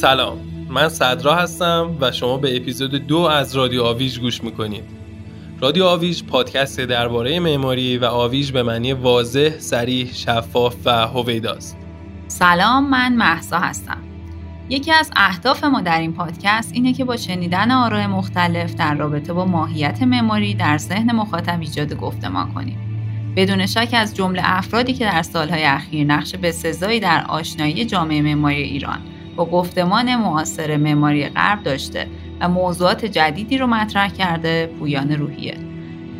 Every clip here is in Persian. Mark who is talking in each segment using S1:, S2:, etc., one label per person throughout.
S1: سلام. من صدرا هستم و شما به اپیزود دو از رادیو آویج گوش می‌کنید. رادیو آویج پادکست درباره معماری و آویج به معنی واضح، سریح، شفاف و هویداست.
S2: سلام من محسا هستم. یکی از اهداف ما در این پادکست اینه که با شنیدن آراء مختلف در رابطه با ماهیت معماری در ذهن مخاطب ایجاد گفتمان کنیم. بدون شک از جمله افرادی که در سالهای اخیر نقش بسزایی در آشنایی جامعه معماری ایران گفتمان معاصر معماری غرب داشته و موضوعات جدیدی رو مطرح کرده پویان روحیه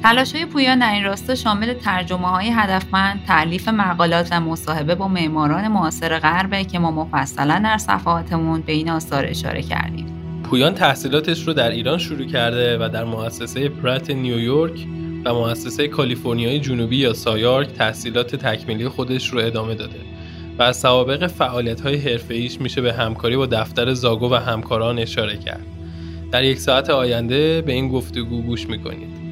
S2: تلاش های پویان در این راستا شامل ترجمه های هدفمند، تعلیف مقالات و مصاحبه با معماران معاصر غربه که ما مفصلا در صفحاتمون به این آثار اشاره کردیم.
S1: پویان تحصیلاتش رو در ایران شروع کرده و در مؤسسه پرات نیویورک و مؤسسه کالیفرنیای جنوبی یا سایارک تحصیلات تکمیلی خودش رو ادامه داده و از سوابق فعالیت های حرفه میشه به همکاری با دفتر زاگو و همکاران اشاره کرد. در یک ساعت آینده به این گفتگو گوش می‌کنید.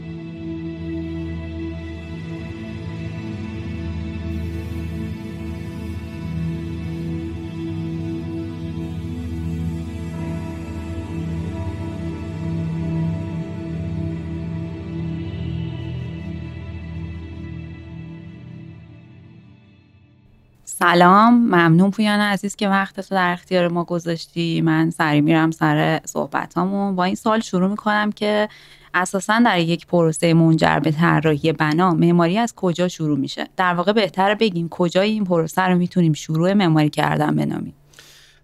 S2: سلام ممنون پویان عزیز که وقت تو در اختیار ما گذاشتی. من سری میرم سر صحبت هامون با این سال شروع می‌کنم که اساسا در یک پروسه منجر به طراحی بنا معماری از کجا شروع میشه؟ در واقع بهتر بگیم کجای این پروسه رو می‌تونیم شروع معماری کردن بنامیم.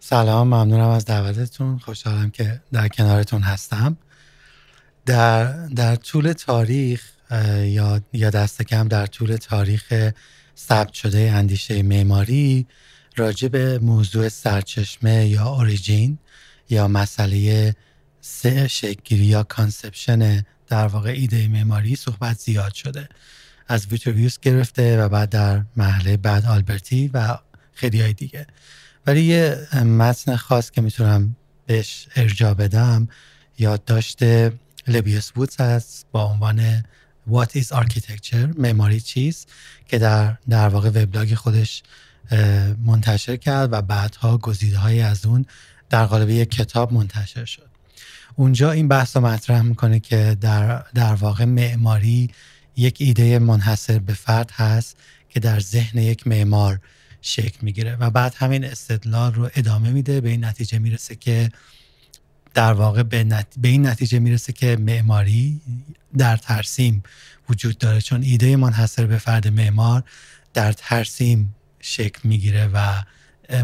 S3: سلام ممنونم از دعوتتون. خوشحالم که در کنارتون هستم. در, در طول تاریخ یا یا دست کم در طول تاریخ ثبت شده اندیشه معماری راجع به موضوع سرچشمه یا origin یا مسئله سه شکلگیری یا conception در واقع ایده معماری صحبت زیاد شده. از ویترویوس گرفته و بعد در مرحله بعد آلبرتی و خیلی های دیگه. ولی یه متن خاص که می‌تونم بهش ارجا بدم یادداشت لبیوس وودز هست با عنوان What is Architecture? معماری چیست که در در واقع وبلاگ خودش منتشر کرد و بعدها گزیده های از اون در قالب یک کتاب منتشر شد. اونجا این بحث رو مطرح می‌کنه که در, در واقع معماری یک ایده منحصر به فرد هست که در ذهن یک معمار شکل می‌گیره و بعد همین استدلال رو ادامه میده به این نتیجه می‌رسه که در واقع به, به این نتیجه می‌رسه که معماری در ترسیم وجود داره. چون ایده منحصر به فرد معمار در ترسیم شکل می‌گیره و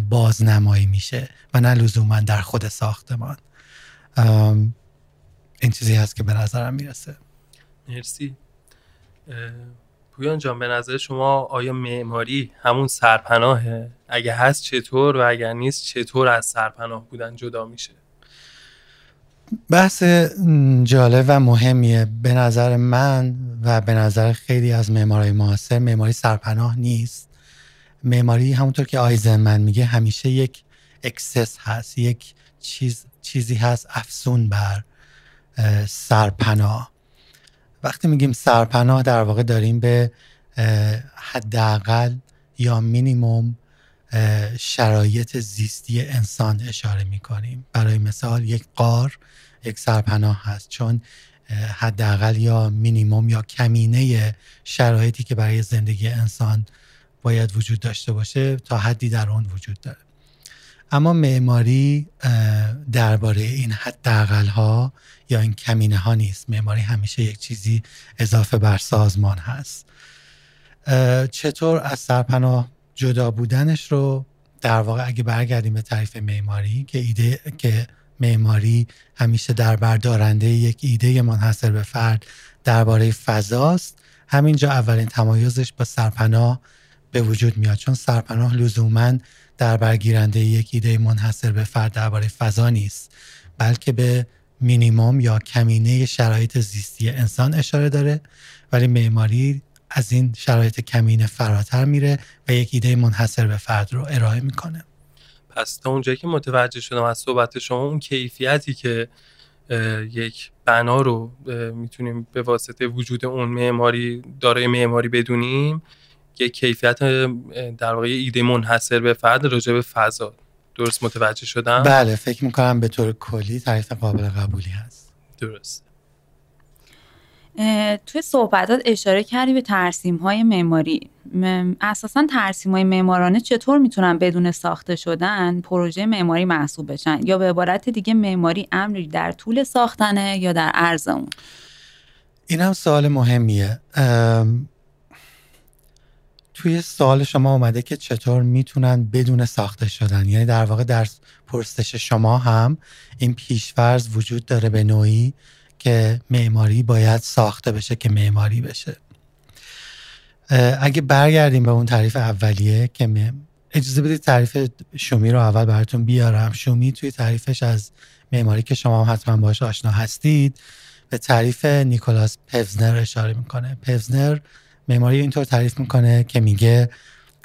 S3: بازنمایی میشه و نه لزوما در خود ساختمان. این چیزی هست که به نظرم می‌رسه.
S1: مرسی. پویان جان به نظر شما آیا معماری همون سرپناهه؟ اگه هست چطور و اگر نیست چطور از سرپناه بودن جدا میشه؟
S3: بحث جالب و مهمیه. به نظر من و به نظر خیلی از معمارای معاصر معماری سرپناه نیست. معماری همونطور که آیزنمن میگه همیشه یک excess هست یک چیز چیزی هست افزون بر سرپناه. وقتی میگیم سرپناه در واقع داریم به حداقل یا مینیموم شرایط زیستی انسان اشاره می‌کنیم. برای مثال یک قار یک سرپناه هست چون حداقل یا مینیموم یا کمینه شرایطی که برای زندگی انسان باید وجود داشته باشه تا حدی در اون وجود داره. اما معماری درباره این حداقل ها یا این کمینه ها نیست. معماری همیشه یک چیزی اضافه بر سازمان هست. چطور از سرپناه جدا بودنش رو در واقع اگه برگردیم به تعریف معماری که ایده که معماری همیشه در بردارنده یک ایده منحصر به فرد درباره فضاست همینجا اولین تمایزش با سرپناه به وجود میاد. چون سرپناه لزوما در برگیرنده یک ایده منحصر به فرد درباره فضا نیست بلکه به مینیموم یا کمینه شرایط زیستی انسان اشاره داره. ولی معماری از این شرایط کمینه فراتر میره و یک ایده منحصر به فرد رو ارائه می‌کنه.
S1: پس تا اونجایی که متوجه شدم از صحبت شما اون کیفیتی که یک بنا رو می‌تونیم به واسطه وجود اون معماری دارای معماری بدونیم یک کیفیت در واقع ایده منحصر به فرد راجع به فضا. درست متوجه شدم؟
S3: بله فکر می‌کنم به طور کلی تعریف قابل قبولی هست.
S1: درست.
S2: توی صحبتات اشاره کردی به ترسیم های معماری اساسا ترسیم های معمارانه چطور می‌تونن بدون ساخته شدن پروژه معماری محسوب بشن؟ یا به عبارت دیگه معماری امری در طول ساختنه یا در عرض اون؟
S3: این هم سوال مهمیه. توی سوال شما اومده که چطور می‌تونن بدون ساخته شدن. یعنی در واقع در پرسش شما هم این پیشورز وجود داره به نوعی. که معماری باید ساخته بشه که معماری بشه. اگه برگردیم به اون تعریف اولیه که اجازه بدید تعریف شومی رو اول براتون بیارم. شومی توی تعریفش از معماری که شما حتما باش آشنا هستید به تعریف نیکولاس پفزنر اشاره می‌کنه. پفزنر معماری اینطور تعریف می‌کنه که میگه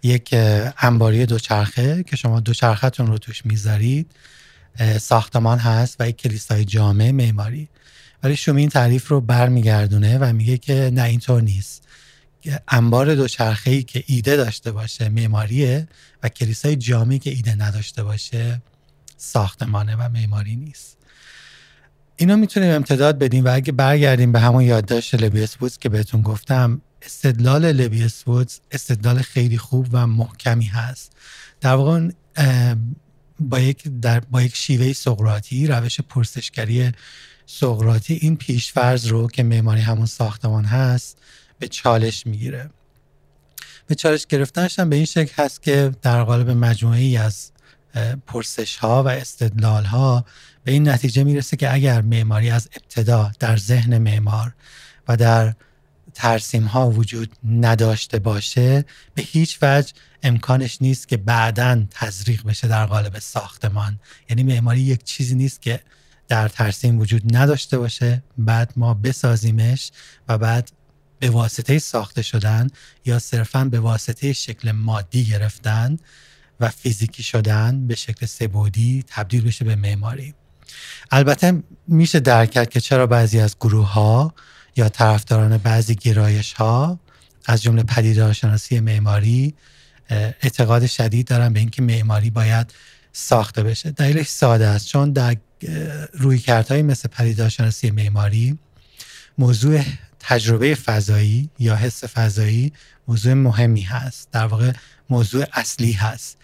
S3: یک انباری دوچرخه که شما دوچرختون رو توش می‌ذارید ساختمان هست و یک کلیسای جامع معماری. ولی شما این تعریف رو برمیگردونه و میگه که نه اینطور نیست. انبار دوچرخه ای که ایده داشته باشه معماریه و کلیسای جامعی که ایده نداشته باشه ساختمانه و معماری نیست. اینو می‌تونیم امتداد بدیم و اگه برگردیم به همون یادداشت لبیس بودز که بهتون گفتم استدلال لبیس بودز استدلال خیلی خوب و محکمی هست. در واقع با یک, در با یک شیوه سقراطی روش پرسشگری سقراطی این پیشفرض رو که معماری همون ساختمان هست به چالش می‌گیره. به چالش گرفتنش هم به این شکل هست که در قالب مجموعه از پرسش ها و استدلال ها به این نتیجه می‌رسه که اگر معماری از ابتدا در ذهن معمار و در ترسیم ها وجود نداشته باشه به هیچ وجه امکانش نیست که بعدا تزریق بشه در قالب ساختمان. یعنی معماری یک چیزی نیست که در ترسیم وجود نداشته باشه بعد ما بسازیمش و بعد به واسطه ساخته شدن یا صرفا به واسطه شکل مادی گرفتن و فیزیکی شدن به شکل سبودی تبدیل بشه به معماری. البته میشه درک کرد که چرا بعضی از گروه ها یا طرفداران بعضی گرایش ها از جمله پدیدارشناسی معماری اعتقاد شدید دارن به اینکه معماری باید ساخته بشه. دلیلش ساده است چون در روی کردهایی مثل پدیدارشناسی معماری موضوع تجربه فضایی یا حس فضایی موضوع مهمی هست. در واقع موضوع اصلی هست.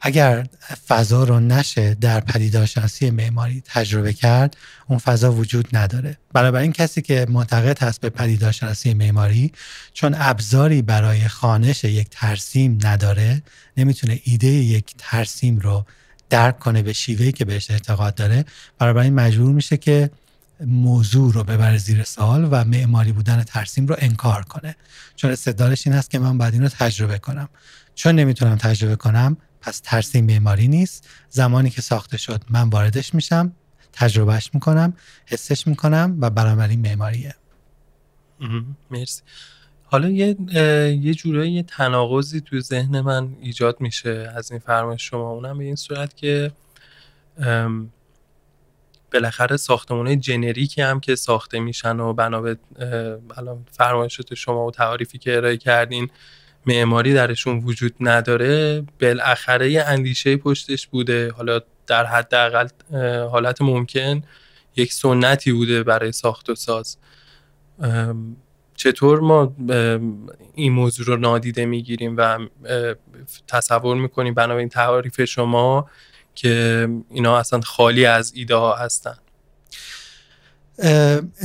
S3: اگر فضا رو نشه در پدیدارشناسی معماری تجربه کرد اون فضا وجود نداره. این کسی که معتقد هست به پدیدارشناسی معماری چون ابزاری برای خانش یک ترسیم نداره نمی‌تونه ایده یک ترسیم رو درک کنه به شیوهی که بهش اعتقاد داره این مجبور میشه که موضوع رو ببره زیر سوال و معماری بودن ترسیم رو انکار کنه. چون استدلالش این هست که من باید این رو تجربه کنم. چون نمی‌تونم تجربه کنم پس ترسیم معماری نیست. زمانی که ساخته شد من واردش میشم تجربهش می‌کنم حسش می‌کنم و بنابراین معماریه.
S1: مرسی. حالا یه یه جورایی یه تناقضی توی ذهن من ایجاد میشه از این فرمایش شما. اونم به این صورت که بالاخره ساختمانه جنریکی هم که ساخته میشن و بنا به فرمایشات شما و تعاریفی که ارائه کردین معماری درشون وجود نداره بالاخره یه اندیشه پشتش بوده. حالا در حداقل حالت ممکن یک سنتی بوده برای ساخت و ساز. چطور ما این موضوع رو نادیده می‌گیریم و تصور می‌کنیم بنا به این تعاریف شما که اینا اصلا خالی از ایده ها هستن؟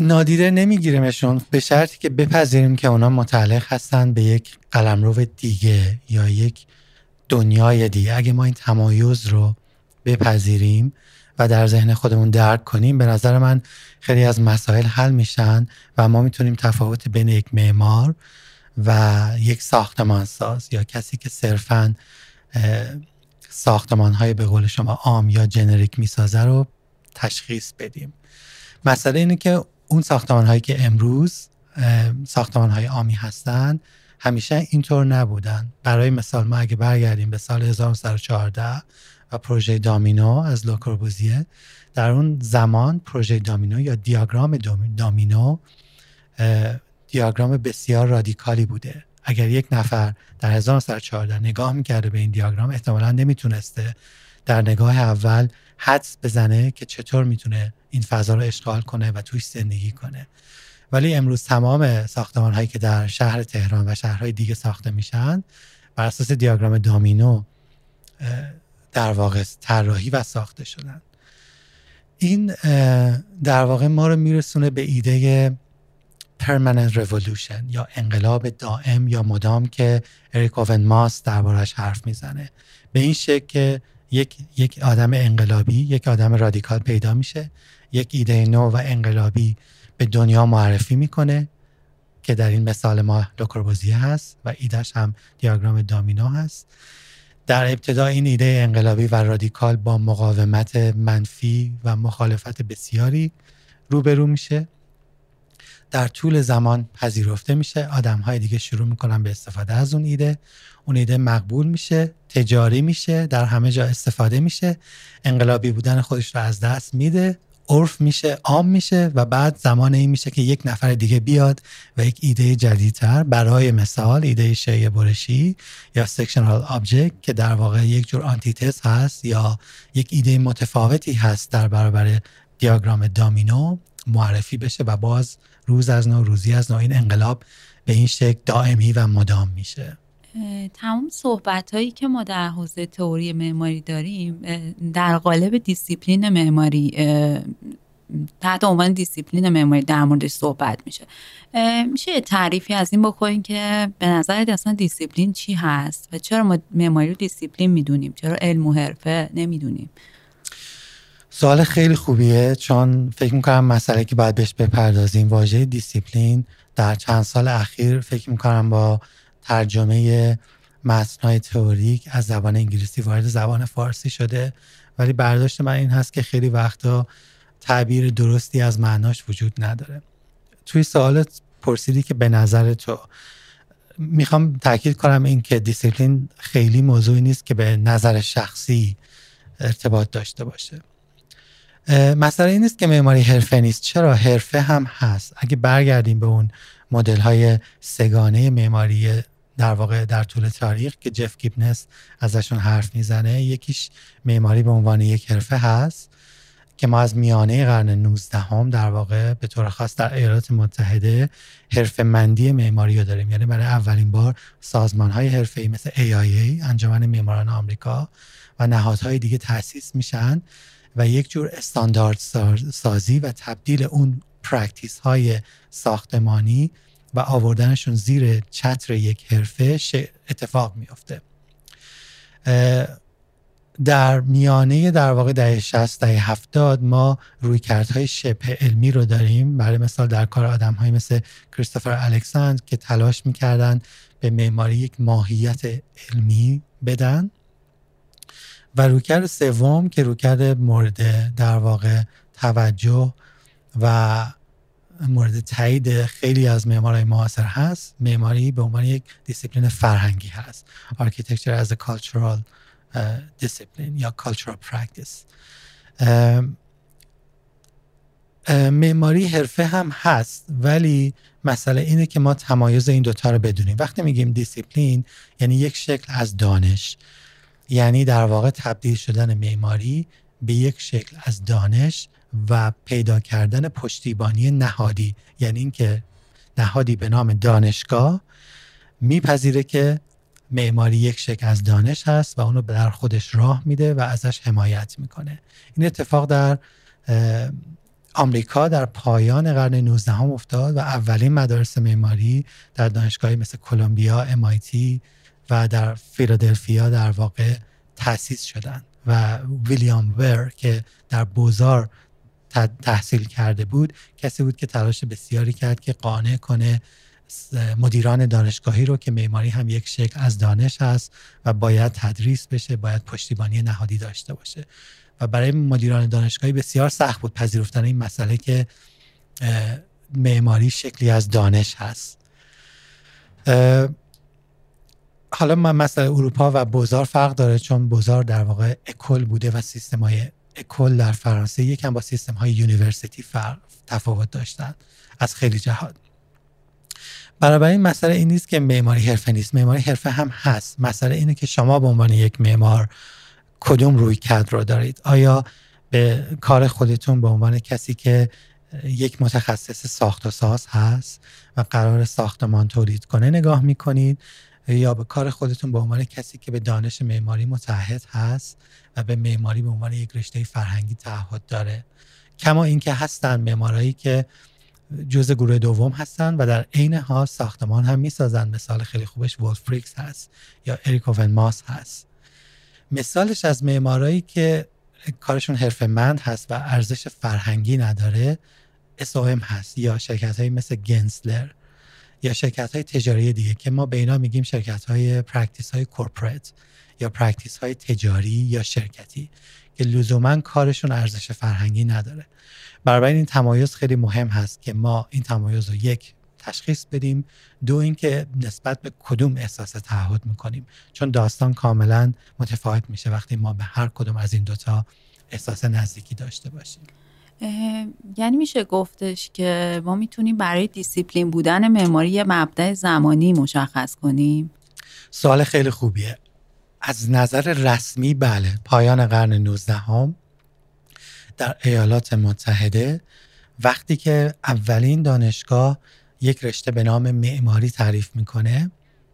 S3: نادیده نمیگیریمشون به شرطی که بپذیریم که اونا متعلق هستن به یک قلمرو دیگه یا یک دنیای دیگه. اگه ما این تمایز رو بپذیریم و در ذهن خودمون درک کنیم به نظر من خیلی از مسائل حل میشن و ما می‌تونیم تفاوت بین یک معمار و یک ساختمانساز یا کسی که صرفا ساختمان های به قول شما عام یا جنریک می‌سازه رو تشخیص بدیم. مسئله اینه که اون ساختمان هایی که امروز ساختمان های عامی هستن همیشه اینطور نبودن. برای مثال ما اگه برگردیم به سال 1914 پروژه دامینو از لوکوربوزیه در اون زمان پروژه دامینو یا دیاگرام دامینو دیاگرام بسیار رادیکالی بوده. اگر یک نفر در 1914 نگاه می‌کرده به این دیاگرام احتمالا نمی‌تونسته در نگاه اول حدس بزنه که چطور می‌تونه این فضا رو اشغال کنه و توش زندگی کنه. ولی امروز تمام ساختمان هایی که در شهر تهران و شهرهای دیگه ساخته میشن بر اساس دیاگرام دامینو در واقع طراحی و ساخته شدن. این در واقع ما رو میرسونه به ایده permanent revolution یا انقلاب دائم یا مدام که اریک اوون ماس دربارش حرف می‌زنه. به این شکل که یک, یک آدم انقلابی یک آدم رادیکال پیدا میشه. یک ایده نو و انقلابی به دنیا معرفی می‌کنه که در این مثال ما لوکوربوزیه هست و ایدهش هم دیاگرام دامینو هست. در ابتدا این ایده انقلابی و رادیکال با مقاومت منفی و مخالفت بسیاری روبرو میشه. در طول زمان پذیرفته میشه. آدم های دیگه شروع می‌کنن به استفاده از اون ایده. اون ایده مقبول میشه تجاری میشه در همه جا استفاده میشه. انقلابی بودن خودش رو از دست میده. عرف میشه عام میشه و بعد زمان این میشه که یک نفر دیگه بیاد و یک ایده جدیدتر برای مثال ایده شیء برشی یا sectional object که در واقع یک جور آنتیتز هست یا یک ایده متفاوتی هست در برابر دیاگرام دامینو معرفی بشه و باز روز از نو روزی از نو این انقلاب به این شکل دائمی و مدام میشه.
S2: تمام صحبت هایی که ما در حوزه تئوری معماری داریم در قالب دیسیپلین معماری تحت عنوان دیسیپلین معماری در موردش صحبت میشه. میشه تعریفی از این بکنیم که به نظر اصلا دیسیپلین چی هست و چرا ما معماری رو دیسیپلین می‌دونیم؟ چرا علم و حرفه نمی‌دونیم؟
S3: سوال خیلی خوبیه چون فکر می‌کنم مسئله که باید بهش بپردازیم واژه دیسیپلین در چند سال اخیر فکر می‌کنم با ترجمه متنهای تئوریک از زبان انگلیسی وارد زبان فارسی شده. ولی برداشت من این هست که خیلی وقتا تعبیر درستی از معناش وجود نداره. توی سوالت پرسیدی که به نظر تو می‌خوام تاکید کنم این که دیسیپلین خیلی موضوعی نیست که به نظر شخصی ارتباط داشته باشه. مسئله این نیست که معماری حرفه نیست. چرا؟ حرفه هم هست. اگه برگردیم به اون مدل های سگانه معماری در واقع در طول تاریخ که جف گیبنس ازشون حرف می‌زنه یکیش معماری به عنوان یک حرفه هست که ما از میانه قرن 19 هم در واقع به طور خاص در ایالات متحده حرفه مندی معماری رو داریم. یعنی برای اولین بار سازمان های حرفه ای مثل AIA انجمن معماران آمریکا و نهادهای دیگه تأسیس میشن و یک جور استاندارد سازی و تبدیل اون practice های ساختمانی و آوردنشون زیر چتر یک حرفه اتفاق میافته. در میانه در واقع دهه 60 دهه 70 ما رویکردهای شبه علمی رو داریم. برای مثال در کار آدم های مثل کریستوفر الکساندر که تلاش می‌کردن به معماری یک ماهیت علمی بدن. و رویکرد سوم که رویکرد مورد در واقع توجه و مورد تایید خیلی از معمارای معاصر هست. معماری به عنوان یک دیسیپلین فرهنگی هست. architecture as cultural discipline یا cultural practice. معماری حرفه هم هست ولی مسئله اینه که ما تمایز این دوتا رو بدونیم. وقتی میگیم دیسیپلین یعنی یک شکل از دانش. یعنی در واقع تبدیل شدن معماری به یک شکل از دانش. و پیدا کردن پشتیبانی نهادی یعنی اینکه نهادی به نام دانشگاه میپذیره که معماری یک شکل از دانش هست و اونو در خودش راه میده و ازش حمایت می‌کنه. این اتفاق در آمریکا در پایان قرن 19 هم افتاد و اولین مدارس معماری در دانشگاهی مثل کلمبیا، MIT و در فیلادلفیا در واقع تأسیس شدن و ویلیام ور که در بوزار تحصیل کرده بود کسی بود که تلاش بسیاری کرد که قانع کنه مدیران دانشگاهی رو که معماری هم یک شکل از دانش هست و باید تدریس بشه باید پشتیبانی نهادی داشته باشه. و برای مدیران دانشگاهی بسیار سخت بود پذیرفتن این مسئله که معماری شکلی از دانش هست. حالا من مسئله اروپا و بوزار فرق داره چون بوزار در واقع école بوده و سیستم های école در فرانسه یکم با سیستم های university فرق تفاوت داشتن از خیلی جهات. برابر این مسئله این نیست که معماری حرفه نیست. معماری حرفه هم هست. مسئله اینه که شما به عنوان یک معمار کدوم روی کد رو دارید؟ آیا به کار خودتون به عنوان کسی که یک متخصص ساخت و ساز هست و قرار ساختمان تولید کنه نگاه می‌کنید؟ یا به کار خودتون به عنوان کسی که به دانش معماری متحد هست و به معماری به عنوان یک رشته فرهنگی تعهد داره. کما اینکه هستن معمارایی که جزء گروه دوم هستن و در عین حال ساختمان هم می‌سازن. مثال خیلی خوبش پریکس هست یا اریک ماس هست. مثالش از معمارایی که کارشون مند هست و ارزش فرهنگی نداره SOM هست یا شرکت های مثل گنسلر یا شرکت های تجاری دیگه که ما به اینا میگیم شرکت های practice های corporate یا practice های تجاری یا شرکتی که لزوما کارشون ارزش فرهنگی نداره. برای این تمایز خیلی مهم هست که ما این تمایز رو یک تشخیص بدیم. دو اینکه نسبت به کدوم احساس تعهد می‌کنیم. چون داستان کاملا متفاوت میشه وقتی ما به هر کدوم از این دوتا احساس نزدیکی داشته باشیم.
S2: یعنی میشه گفتش که ما می‌تونیم برای دیسیپلین بودن معماری یه مبدع زمانی مشخص کنیم؟
S3: سوال خیلی خوبیه. از نظر رسمی بله پایان قرن 19 هم در ایالات متحده وقتی که اولین دانشگاه یک رشته به نام معماری تعریف می‌کنه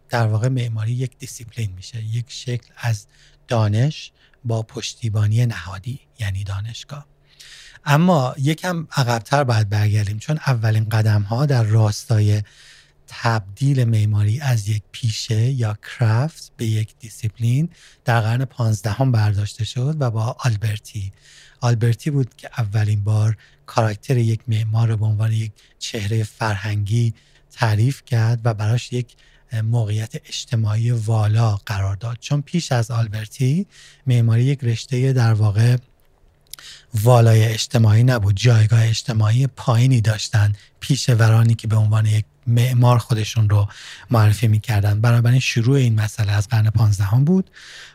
S3: در واقع معماری یک دیسیپلین میشه یک شکل از دانش با پشتیبانی نهادی یعنی دانشگاه. اما یکم عقبتر باید برگردیم چون اولین قدم ها در راستای تبدیل معماری از یک پیشه یا craft به یک دیسیپلین در قرن پانزدهم برداشته شد و با آلبرتی. آلبرتی بود که اولین بار کاراکتر یک معمار رو به عنوان یک چهره فرهنگی تعریف کرد و براش یک موقعیت اجتماعی والا قرار داد. چون پیش از آلبرتی معماری یک رشته در واقع والای اجتماعی نبود. جایگاه اجتماعی پایینی داشتن. پیشورانی که به عنوان یک معمار خودشون رو معرفی می‌کردن. بنابراین شروع این مسئله از قرن پانزدهم بود.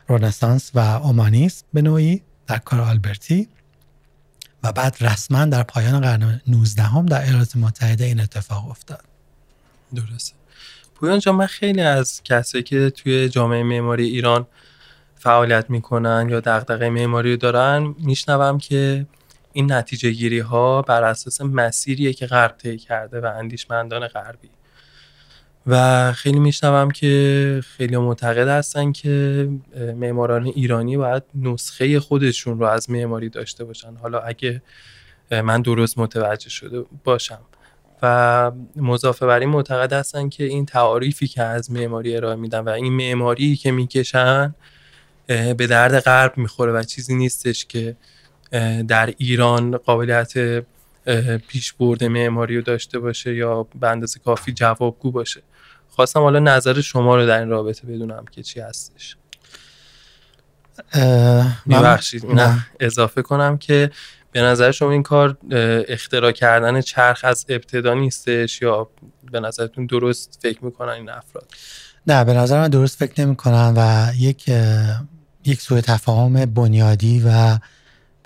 S3: رنسانس و اومانیسم به نوعی در کار آلبرتی و بعد رسما در پایان قرن 19 هم در ایالات متحده این اتفاق افتاد.
S1: درسته. پویان جان من خیلی از کسایی که توی جامعه معماری ایران فعالیت می‌کنن یا دغدغه معماری دارن میشنوم که این نتیجه گیری ها بر اساس مسیریه که غرب طی کرده و اندیشمندان غربی. و خیلی میشنوم که خیلی معتقد هستن که معماران ایرانی باید نسخه خودشون رو از معماری داشته باشن. حالا اگه من درست متوجه شده باشم. و مضافه بر این معتقد هستن که این تعاریفی که از معماری ارائه میدن و این معماری که می‌کشن به درد غرب می‌خوره و چیزی نیستش که در ایران قابلیت پیش برده معماری رو داشته باشه یا به اندازه کافی جوابگو باشه. خواستم حالا نظر شما رو در این رابطه بدونم که چی هستش. میبخشید نه. اضافه کنم که به نظر شما این کار اختراع کردن چرخ از ابتدا نیستش یا به نظرتون درست فکر می‌کنن این افراد؟
S3: نه به نظر من درست فکر نمی‌کنن و یک یک سوء تفاهم بنیادی و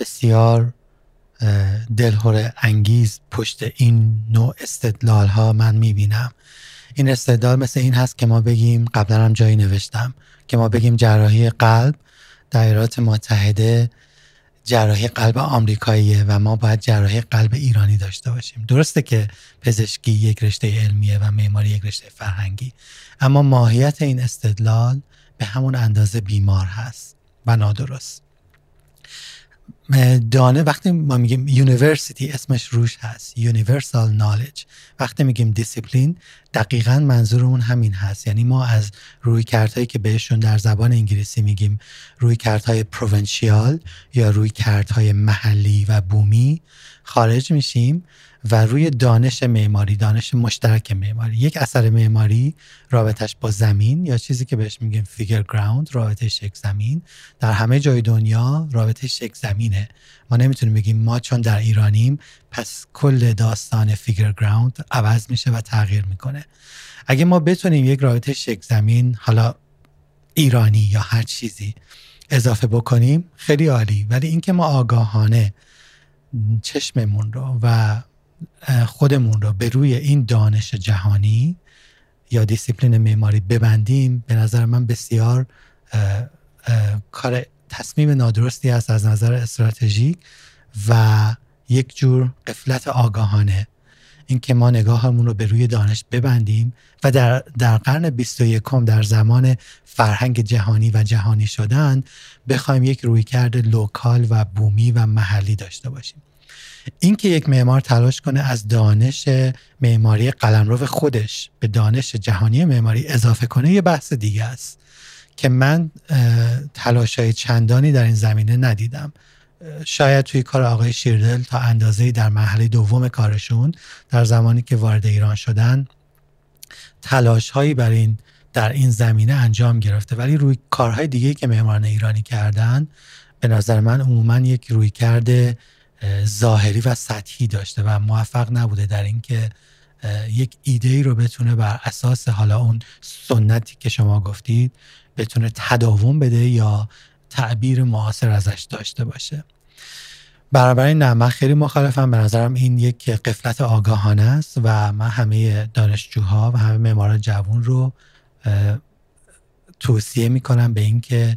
S3: بسیار دلهور انگیز پشت این نوع استدلال ها من می‌بینم. این استدلال مثل این هست که ما بگیم قبلا هم جایی نوشتم که ما بگیم جراحی قلب در ایالات متحده جراحی قلب آمریکاییه و ما باید جراحی قلب ایرانی داشته باشیم. درسته که پزشکی یک رشته علمیه و معماری یک رشته فرهنگی اما ماهیت این استدلال به همون اندازه بیمار هست و نادرست. دانه وقتی ما میگیم university اسمش روش هست universal knowledge وقتی میگیم دیسیپلین دقیقا منظورمون همین هست. یعنی ما از رویکردهایی که بهشون در زبان انگلیسی میگیم رویکردهای provincial یا رویکردهای محلی و بومی خارج میشیم. و روی دانش معماری دانش مشترک معماری. یک اثر معماری رابطش با زمین یا چیزی که بهش میگیم فیگر گراوند رابطه شک زمین. در همه جای دنیا رابطه شک زمینه. ما نمی‌تونیم بگیم ما چون در ایرانیم پس کل داستان فیگر گراوند عوض میشه و تغییر می‌کنه. اگه ما بتونیم یک رابطه شک زمین حالا ایرانی یا هر چیزی اضافه بکنیم خیلی عالی. ولی اینکه ما آگاهانه چشممون رو و خودمون رو به روی این دانش جهانی یا دیسیپلین معماری ببندیم به نظر من بسیار کار تصمیم نادرستی است از نظر استراتژیک و یک جور غفلت آگاهانه. اینکه ما نگاهمون رو به روی دانش ببندیم و در, در قرن 21 در زمان فرهنگ جهانی و جهانی شدن بخوایم یک رویکرد local و بومی و محلی داشته باشیم. اینکه یک معمار تلاش کنه از دانش معماری قلمرو خودش به دانش جهانی معماری اضافه کنه یه بحث دیگه است که من تلاش های چندانی در این زمینه ندیدم. شاید توی کار آقای شیردل تا اندازه در مرحله دوم کارشون در زمانی که وارد ایران شدن تلاش هایی بر این در این زمینه انجام گرفته. ولی روی کارهای دیگه که معماران ایرانی کردن به نظر من عموما یک روی کرده ظاهری و سطحی داشته و موفق نبوده در اینکه یک ایده ای رو بتونه بر اساس حالا اون سنتی که شما گفتید بتونه تداوم بده یا تعبیر معاصر ازش داشته باشه. برابر نه من خیلی مخالفم. به نظرم این یک قفلت آگاهانه است و من همه دانشجوها و همه معماران جوون رو توصیه می‌کنم به اینکه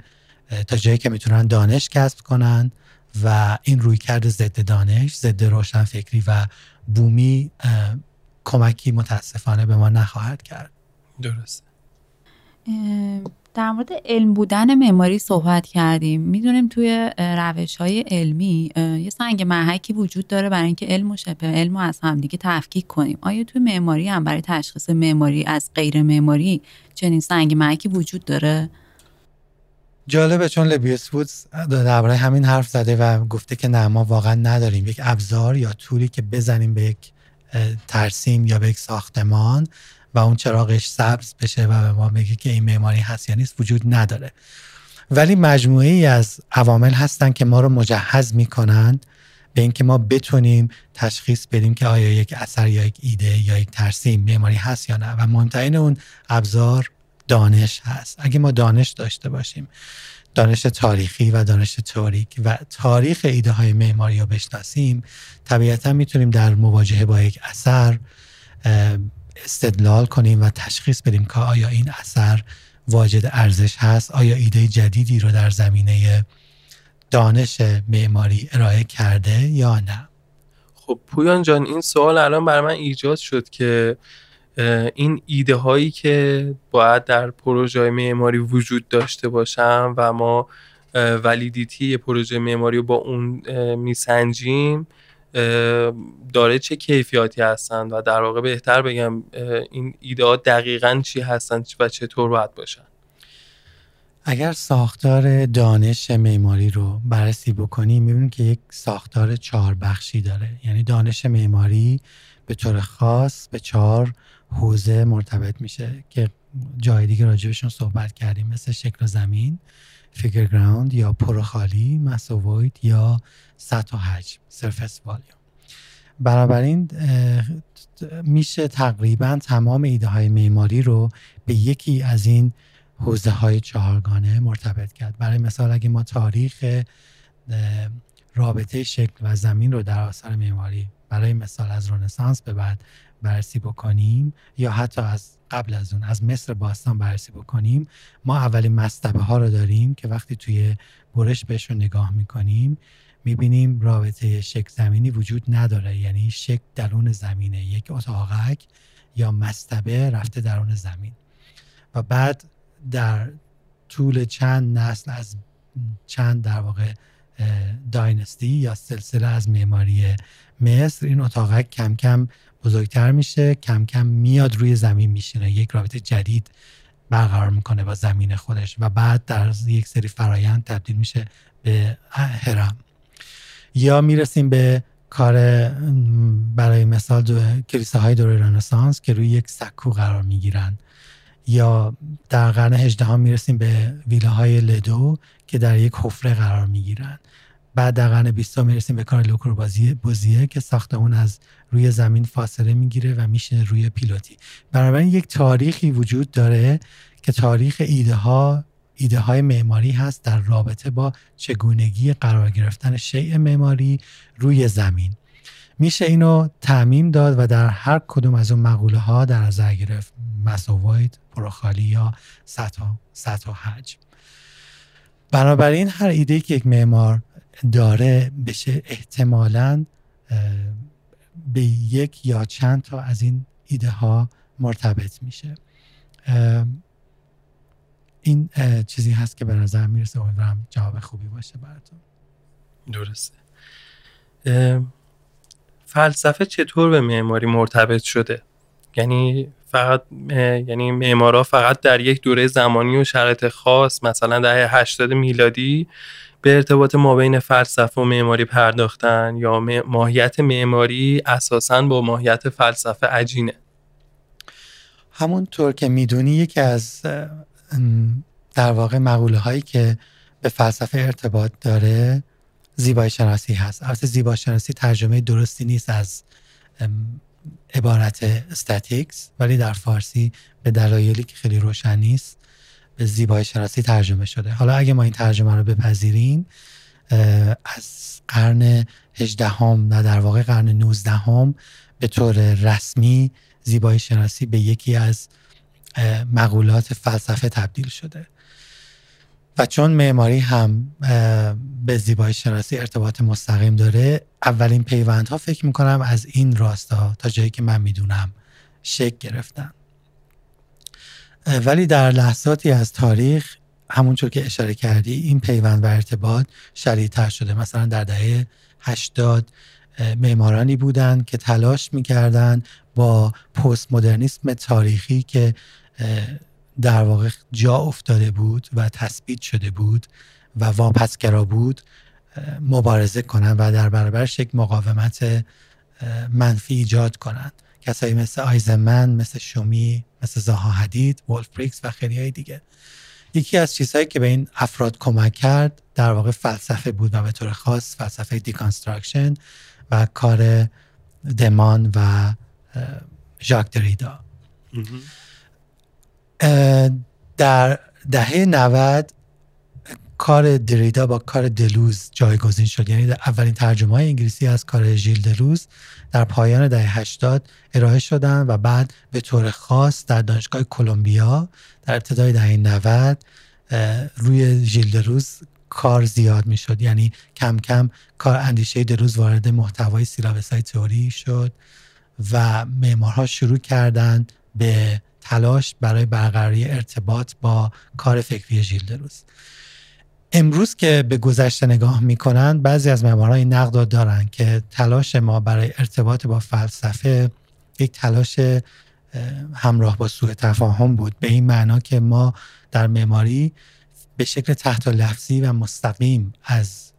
S3: تا جایی که می‌تونن دانش کسب کنن و این رویکرد ضد دانش ضد روشن فکری و بومی کمکی متاسفانه به ما نخواهد کرد.
S1: درسته
S2: در مورد علم بودن معماری صحبت کردیم. می‌دونیم توی روش های علمی یه سنگ محکی وجود داره برای اینکه علم و شبه علم از همدیگه تفکیک کنیم. آیا توی معماری هم برای تشخیص معماری از غیر معماری چنین سنگ محکی وجود داره؟
S3: جالبه چون لبیس بود درباره همین حرف زده و گفته که نه ما واقعا نداریم. یک ابزار یا طولی که بزنیم به یک ترسیم یا به یک ساختمان و اون چراغش سبز بشه و به ما بگه که این معماری هست یا نیست وجود نداره. ولی مجموعه ای از عوامل هستن که ما رو مجهز می‌کنن به اینکه ما بتونیم تشخیص بدیم که آیا یک اثر یا یک ایده یا یک ترسیم معماری هست یا نه. و مهمترین اون ابزار دانش هست. اگه ما دانش داشته باشیم دانش تاریخی و دانش تئوریک و تاریخ ایده های معماری رو بشناسیم طبیعتا می‌تونیم در مواجهه با یک اثر استدلال کنیم و تشخیص بدیم که آیا این اثر واجد ارزش هست آیا ایده جدیدی رو در زمینه دانش معماری ارائه کرده یا نه.
S1: خب پویان جان این سوال الان برای من ایجاد شد که این ایده هایی که باید در پروژه معماری وجود داشته باشن و ما ولیدیتی پروژه معماری رو با اون میسنجیم داره چه کیفیاتی هستند و در واقع بهتر بگم این ایده ها دقیقا چی هستند و چطور باید باشن.
S3: اگر ساختار دانش معماری رو بررسی بکنیم می‌بینیم که یک ساختار چهار بخشی داره. یعنی دانش معماری به طور خاص به چهار حوزه مرتبط میشه که جای دیگه راجبشون صحبت کردیم مثل شکل زمین فیگر گراوند یا پروخالی مساویت یا سطح و حجم سرفس والیوم بنابراین میشه تقریبا تمام ایده های معماری رو به یکی از این حوزه های چهارگانه مرتبط کرد. برای مثال اگه ما تاریخ رابطه شکل و زمین رو در آثار معماری برای مثال از رنسانس به بعد بررسی بکنیم یا حتی از قبل از اون از مصر باستان بررسی بکنیم. ما اولین مستبه ها رو داریم که وقتی توی برش بهش رو نگاه می‌کنیم می‌بینیم رابطه شک زمینی وجود نداره. یعنی شک درون زمینه. یک اتاقک یا مستبه رفته درون زمین. و بعد در طول چند نسل از چند در واقع داینستی یا سلسله از معماری مصر این اتاقک کم کم بزرگتر میشه کم کم میاد روی زمین میشینه. یک رابطه جدید برقرار می‌کنه با زمین خودش و بعد در یک سری فرایند تبدیل میشه به هرم یا می‌رسیم به کار برای مثال دو کلیساهای دوره رنسانس که روی یک سکو قرار می‌گیرن. یا در قرن هجدهم می‌رسیم به ویلاهای لدو که در یک حفره قرار می‌گیرن. بعد در قرن بیستم می‌رسیم به کار لوکور بوزیه که ساختمون از روی زمین فاصله می‌گیره و میشه روی پیلوتی. بنابراین یک تاریخی وجود داره که تاریخ ایده ها ایده های معماری هست در رابطه با چگونگی قرار گرفتن شیء معماری روی زمین. میشه اینو تعمین داد و در هر کدوم از اون مقوله ها در نظر گرفت مساوایت پروخالی یا سطح سطح و حجم. بنابراین هر ایده که یک معمار داره بشه احتمالا به یک یا چند تا از این ایده ها مرتبط میشه. این چیزی هست که به نظر می‌رسه. امیدوارم جواب خوبی باشه براتون.
S1: درسته. فلسفه چطور به معماری مرتبط شده؟ یعنی فقط یعنی معمارا فقط در یک دوره زمانی و شرایط خاص مثلا دهه 80 میلادی به ارتباط ما بین فلسفه و معماری پرداختن یا ماهیت معماری اساسا با ماهیت فلسفه عجینه.
S3: همونطور که می‌دونی یکی از در واقع مقوله هایی که به فلسفه ارتباط داره زیبایی شناسی هست. البته زیبایی شناسی ترجمه درستی نیست از عبارت استاتیکس ولی در فارسی به دلایلی که خیلی روشن نیست به زیبایی شناسی ترجمه شده. حالا اگه ما این ترجمه رو بپذیریم از قرن 18 هم و در واقع قرن 19 هم به طور رسمی زیبایی شناسی به یکی از مقولات فلسفه تبدیل شده. و چون معماری هم به زیبایی شناسی ارتباط مستقیم داره اولین پیوندها فکر می‌کنم از این راستا تا جایی که من می‌دونم شکل گرفتن. ولی در لحظاتی از تاریخ همونطور که اشاره کردی این پیوند و ارتباط شدیدتر شده. مثلا در دهه 80 معمارانی بودند که تلاش می‌کردن با پست مدرنیسم تاریخی که در واقع جا افتاده بود و تثبیت شده بود و واپسگرا بود مبارزه کنند و در برابرش یک مقاومت منفی ایجاد کنند. کسایی مثل آیزمن مثل چومی مثل زاها حدید ولف پریکس و خیلی های دیگه. یکی از چیزهایی که به این افراد کمک کرد در واقع فلسفه بود و به طور خاص فلسفه deconstruction و کار دمان و ژاک دریدا. در دهه 90 کار دریدا با کار دلوز جایگزین شد. یعنی در اولین ترجمه های انگلیسی از کار ژیل دلوز در پایان دهه 80 ارائه شدن و بعد به طور خاص در دانشگاه کلمبیا در ابتدای دهه 90 روی ژیل دلوز کار زیاد می شد یعنی کم کم کار اندیشه دلوز وارد محتوای سیلابس های تئوری شد و معمارها شروع کردند به تلاش برای برقراری ارتباط با کار فکری ژیل دلوز امروز که به گذشته نگاه می‌کنند بعضی از معماران این نقد دارن که تلاش ما برای ارتباط با فلسفه یک تلاش همراه با سوء تفاهم بود. به این معنا که ما در معماری به شکل تحت لفظی و مستقیم از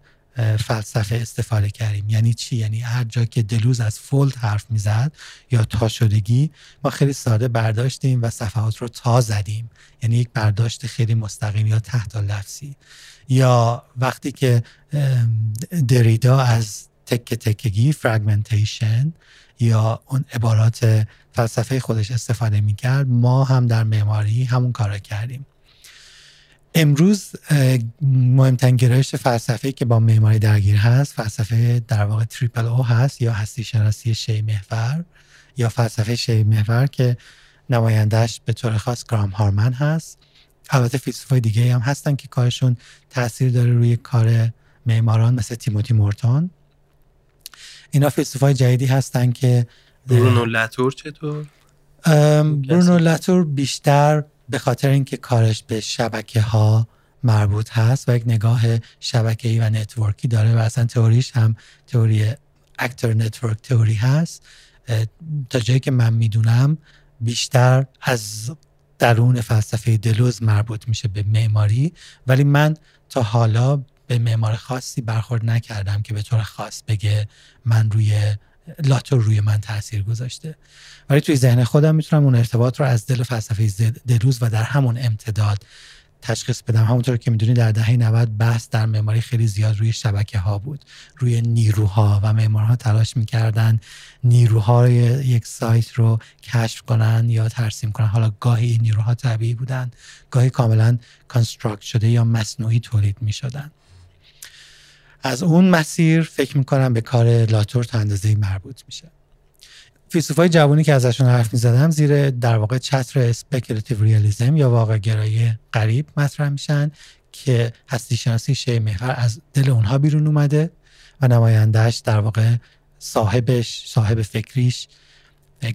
S3: فلسفه استفاده کردیم. یعنی چی؟ یعنی هر جا که دلوز از فولد حرف می‌زد یا تا شدگی ما خیلی ساده برداشتیم و صفحات رو تا زدیم. یعنی یک برداشت خیلی مستقیم یا تحت لفظی. یا وقتی که دریدا از تک تکگی فرگمنتیشن یا اون عبارات فلسفه خودش استفاده می‌کرد ما هم در معماری همون کار کردیم. امروز مهمترین گرایش فلسفه که با معماری درگیر هست فلسفه در واقع تریپل او هست یا هستی شناسی شی محور یا فلسفه شی محور که نمایندهش به طور خاص گرام هارمن هست. البته فیلسوفای دیگه هم هستن که کارشون تاثیر داره روی کار معماران مثل تیموتی مورتون. اینا فیلسوفای جدیدی هستن که
S1: برونو لاتور چطور؟
S3: برونو لاتور بیشتر به خاطر اینکه کارش به شبکه ها مربوط هست و یک نگاه شبکه‌ای و network ی داره و اصلا تئوریش هم تئوری actor network theory هست. تا جایی که من می‌دونم بیشتر از درون فلسفه دلوز مربوط میشه به معماری ولی من تا حالا به معمار خاصی برخورد نکردم که به طور خاص بگه من روی لاتور روی من تاثیر گذاشته. ولی توی ذهن خودم می‌تونم اون ارتباط رو از دل فلسفه دلوز و در همون امتداد تشخیص بدم. همونطور که می‌دونی در دهه 90 بحث در معماری خیلی زیاد روی شبکه ها بود. روی نیروها و معمارها تلاش می‌کردن نیروها یک سایت رو کشف کنن یا ترسیم کنن. حالا گاهی این نیروها طبیعی بودن گاهی کاملا کانستراکت شده یا مصنوعی تولید می‌شدن. از اون مسیر فکر می‌کنم به کار لاتور تا اندازه مربوط میشه. فیلسوفای جوانی که ازشون حرف می‌زدم زیر در واقع چتر speculative realism یا واقع گرایی غریب مطرح میشن که هستی شناسی شیء محور از دل اونها بیرون اومده و نمایندهش در واقع صاحبش صاحب فکریش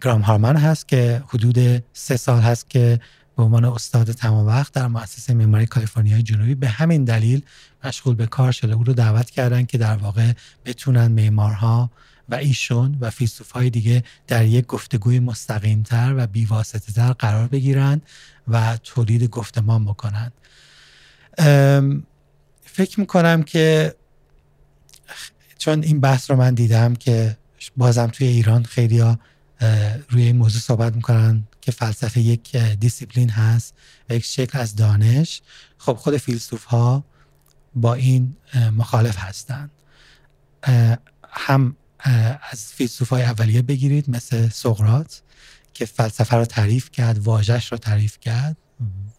S3: گرام هارمن هست که حدود سه سال هست که به عنوان استاد تمام وقت در مؤسسه معماری کالیفرنیای جنوبی به همین دلیل مشغول به کار شده. او رو دعوت کردن که در واقع بتونن معمارها و ایشون و فیلسوف های دیگه در یک گفتگوی مستقیمتر و بیواسطه تر قرار بگیرن و تولید گفتمان بکنن فکر می‌کنم که چون این بحث رو من دیدم که بازم توی ایران خیلی روی این موضوع صحبت می‌کنن که فلسفه یک دیسیپلین هست و یک شکل از دانش. خب خود فیلسوف ها با این مخالف هستند. هم از فیلسوف های اولیه بگیرید مثل سقرات که فلسفه رو تعریف کرد واژش رو تعریف کرد.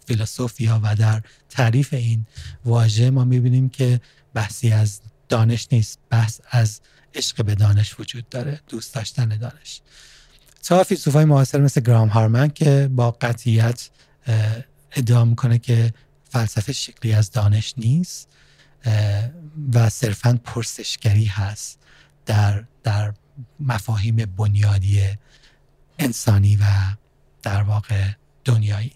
S3: فیلسوفیا و در تعریف این واژه ما می‌بینیم که بحثی از دانش نیست بحث از عشق به دانش وجود داره دوست داشتن دانش. تا فیلسوف های معاصر مثل گرام هارمن که با قطعیت ادعا می‌کنه که فلسفه شکلی از دانش نیست و صرفا پرسشگری هست. در, در مفاهیم بنیادی انسانی و در واقع دنیایی.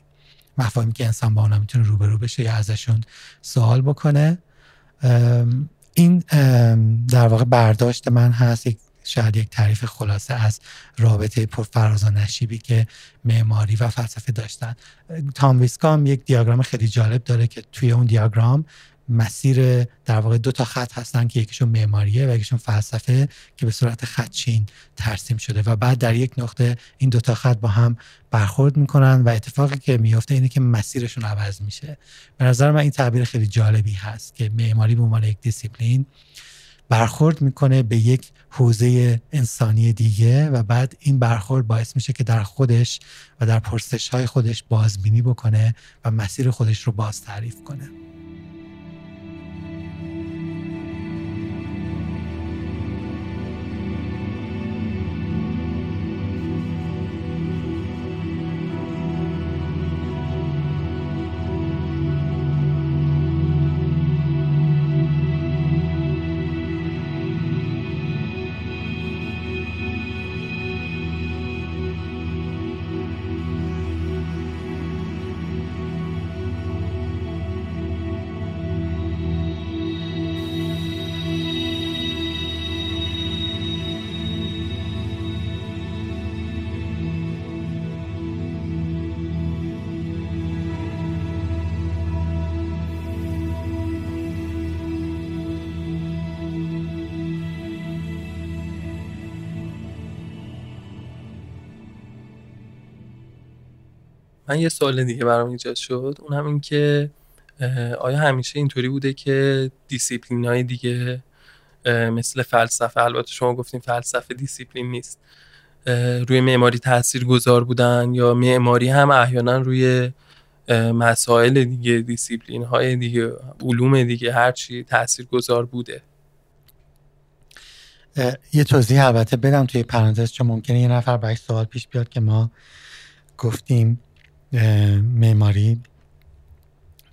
S3: مفاهیمی که انسان با اونا می‌تونه روبرو بشه یا ازشون سوال بکنه. این در واقع برداشت من هست. یک شاید یک تعریف خلاصه از رابطه پرفراز و نشیبی که معماری و فلسفه داشتن. تام ویسکام یک دیاگرام خیلی جالب داره که توی اون دیاگرام مسیر در واقع دو تا خط هستن که یکیشون معماریه و یکیشون فلسفه که به صورت خطچین ترسیم شده و بعد در یک نقطه این دو تا خط با هم برخورد می‌کنن و اتفاقی که میفته اینه که مسیرشون عوض میشه. به نظر من این تعبیر خیلی جالبی هست که معماری به عنوان یک دیسیپلین برخورد می‌کنه به یک حوزه انسانی دیگه و بعد این برخورد باعث میشه که در خودش و در پرسش های خودش بازبینی بکنه و مسیر خودش رو باز تعریف کنه.
S1: من یه سوال دیگه برام ایجاد شد. اون هم این که آیا همیشه اینطوری بوده که دیسیپلین های دیگه مثل فلسفه البته شما گفتین فلسفه دیسیپلین نیست روی معماری تاثیر گذار بودن یا معماری هم احیانا روی مسائل دیگه دیسیپلین های دیگه علوم دیگه هرچی تاثیر گذار بوده؟
S3: یه توضیح البته بدم توی پرانتز چون ممکنه یه نفر باید سوال پیش بیاد که ما گفتیم. معماری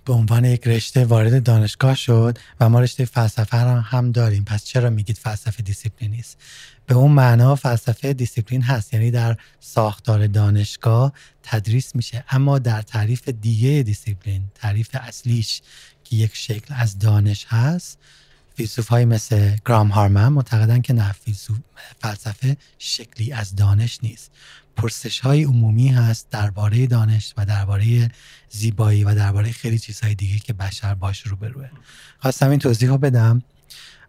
S3: به عنوان یک رشته وارد دانشگاه شد و ما رشته فلسفه را هم داریم. پس چرا میگید فلسفه دیسیپلین نیست؟ به اون معنا فلسفه دیسیپلین هست یعنی در ساختار دانشگاه تدریس میشه. اما در تعریف دیگه دیسیپلین تعریف اصلیش که یک شکل از دانش هست فیلسوف های مثل گرام هارمن معتقدن که نه فلسفه شکلی از دانش نیست. پرسش های عمومی هست درباره دانش و درباره زیبایی و درباره خیلی چیزهای دیگه که بشر باش روبروه. خواستم این توضیح رو بدم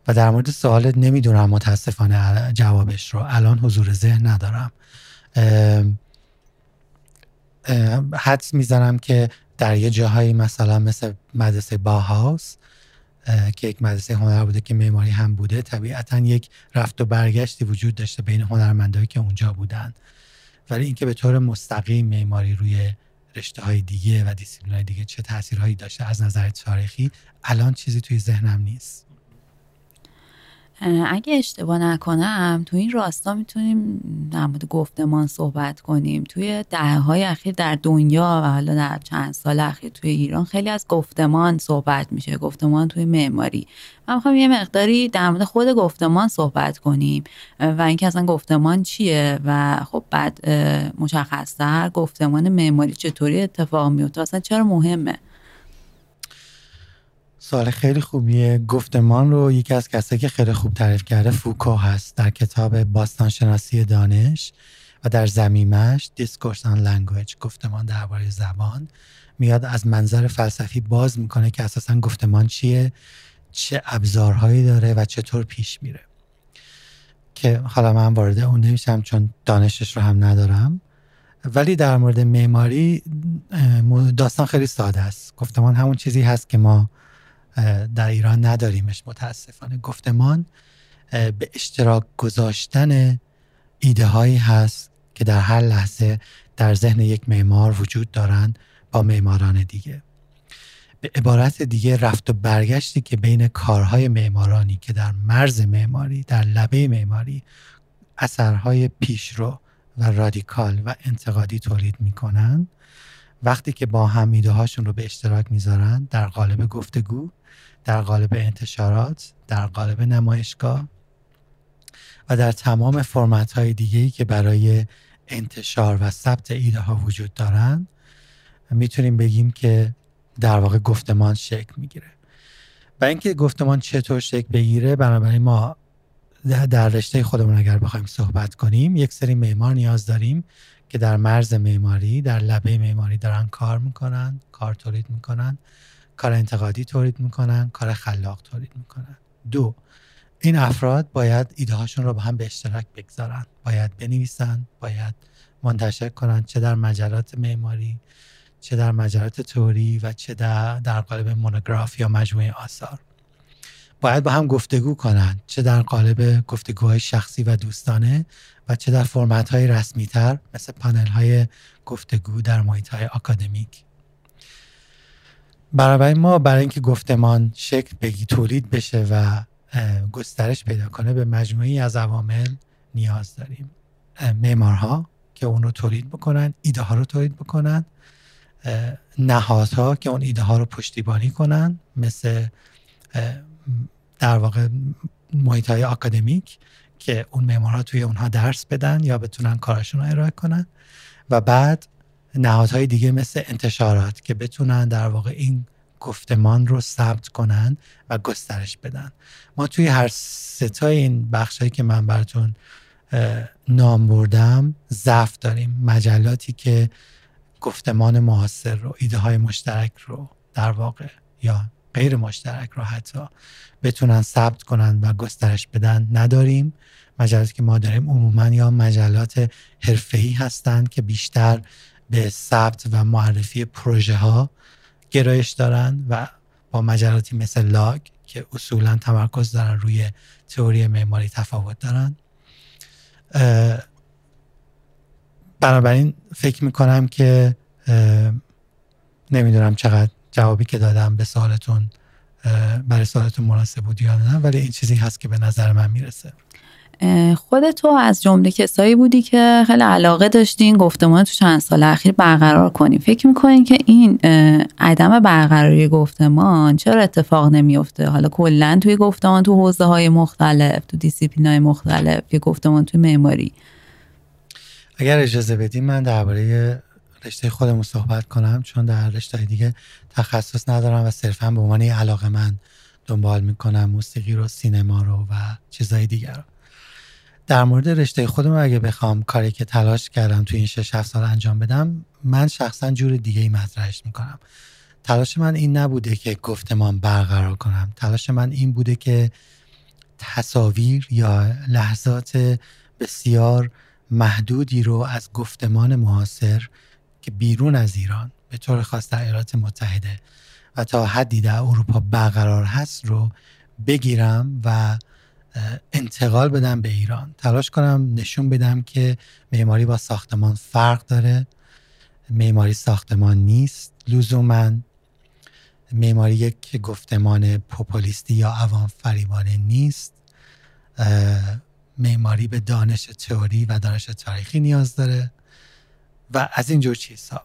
S3: و در مورد سوالت نمی‌دونم متاسفانه جوابش رو. الان حضور ذهن ندارم. حدس می‌زنم که در یه جاهایی مثلا مثل مدرسه باهاوس که یک مدرسه هنر بوده که معماری هم بوده طبیعتا یک رفت و برگشتی وجود داشته بین هنرمندایی که اونجا بودن. ولی اینکه به طور مستقیم معماری روی رشته های دیگه و دیسیپلین های دیگه چه تاثیرهایی داشته از نظر تاریخی الان چیزی توی ذهنم نیست.
S2: اگه اشتباه نکنم تو این راستا می‌تونیم در مورد گفتمان صحبت کنیم. توی دهه های اخیر در دنیا و حالا در چند سال اخیر توی ایران خیلی از گفتمان صحبت میشه. گفتمان توی معماری. من می‌خوام یه مقداری در مورد خود گفتمان صحبت کنیم. و اینکه اصلا گفتمان چیه و خب بعد مشخصتر گفتمان معماری چطوری اتفاق میفته اصلا چرا مهمه؟
S3: سوال خیلی خوبیه. گفتمان رو یکی از کسایی که خیلی خوب تعریف کرده فوکو هست در کتاب باستانشناسی دانش و در ضمیمه‌ش Discourse on Language گفتمان درباره زبان. میاد از منظر فلسفی باز می‌کنه که اساسا گفتمان چیه چه ابزارهایی داره و چطور پیش میره. که حالا من وارد اون نمیشم چون دانشش رو هم ندارم. ولی در مورد معماری داستان خیلی ساده است. گفتمان همون چیزی هست که ما در ایران نداریمش. متاسفانه گفتمان به اشتراک گذاشتن ایده هایی هست که در هر لحظه در ذهن یک معمار وجود دارند با معماران دیگه. به عبارت دیگه رفت و برگشتی که بین کارهای معمارانی که در مرز معماری در لبه معماری اثرهای پیشرو و رادیکال و انتقادی تولید می‌کنن وقتی که با هم ایده هاشون رو به اشتراک می‌ذارن در قالب گفتگو در قالب انتشارات در قالب نمایشگاه و در تمام فرمت های دیگه که برای انتشار و ثبت ایده ها وجود دارن می‌تونیم بگیم که در واقع گفتمان شکل می‌گیره. و اینکه گفتمان چطور شکل بگیره بنابراین ما در رشته خودمون اگر بخوایم صحبت کنیم یک سری معمار نیاز داریم که در مرز معماری در لبه معماری دارن کار می‌کنن کار تولید می‌کنن. کار انتقادی تولید می‌کنن کار خلاق تولید می‌کنن. دو این افراد باید ایده هاشون رو با هم به اشتراک بگذارن. باید بنویسن باید منتشر کنن چه در مجلات معماری چه در مجلات توری و چه در, در قالب مونوگراف یا مجموعه آثار. باید با هم گفتگو کنن چه در قالب گفتگوهای شخصی و دوستانه و چه در فرمت های رسمی تر مثل پانل های گفتگو در محیط های آکادمیک. برای ما برای اینکه گفتمان شکل بگی تولید بشه و گسترش پیدا کنه به مجموعی از عوامل نیاز داریم. معمارها که اون رو تولید بکنن ایده ها رو تولید بکنن نهادها که اون ایده ها رو پشتیبانی کنن مثل در واقع محیط های آکادمیک که اون معمارها توی اونها درس بدن یا بتونن کارشون رو ارائه کنن. و بعد نهادهای دیگه مثل انتشارات که بتونن در واقع این گفتمان رو ثبت کنن و گسترش بدن. ما توی هر ستای این بخشهایی که من براتون نام بردم ضعف داریم. مجلاتی که گفتمان معاصر رو ایده های مشترک رو در واقع یا غیر مشترک رو حتی بتونن ثبت کنن و گسترش بدن نداریم. مجلاتی که ما داریم عموما یا مجلات حرفه‌ای هستند که بیشتر به ثبت و معرفی پروژه ها گرایش دارن و با مجلاتی مثل لاگ که اصولا تمرکز دارن روی تئوری معماری تفاوت دارن بنابراین فکر می‌کنم که نمی‌دونم چقدر جوابی که دادم به سوالتون برای سوالتون مناسب بود یا نه ولی این چیزی هست که به نظر من می‌رسه.
S2: خودتو از جمله کسایی بودی که خیلی علاقه داشتین گفتمان تو چند سال اخیر برقرار کنیم فکر می‌کنین که این عدم برقراری گفتمان چرا اتفاق نمیفته حالا کلا توی گفتمان تو حوزه های مختلف تو دیسیپلین های مختلف یا گفتمان توی معماری.
S3: اگر اجازه بدیم من درباره رشته خودمون صحبت کنم چون در رشته دیگه تخصص ندارم و صرفا به عنوان علاقه من دنبال می‌کنم موسیقی رو سینما رو و چیزهای دیگر رو. در مورد رشته خودم اگه بخوام کاری که تلاش کردم تو این 6 7 سال انجام بدم من شخصا جور دیگه ای مطرحش می‌کنم. تلاش من این نبوده که گفتمان برقرار کنم. تلاش من این بوده که تصاویر یا لحظات بسیار محدودی رو از گفتمان معاصر که بیرون از ایران به طور خاص در ایالات متحده و تا حدی در اروپا برقرار هست رو بگیرم و انتقال بدم به ایران. تلاش کنم نشون بدم که معماری با ساختمان فرق داره. معماری ساختمان نیست لزوما. معماری یک گفتمان پوپولیستی یا عوام فریبانه نیست. معماری به دانش تئوری و دانش تاریخی نیاز داره. و از اینجور چیزها.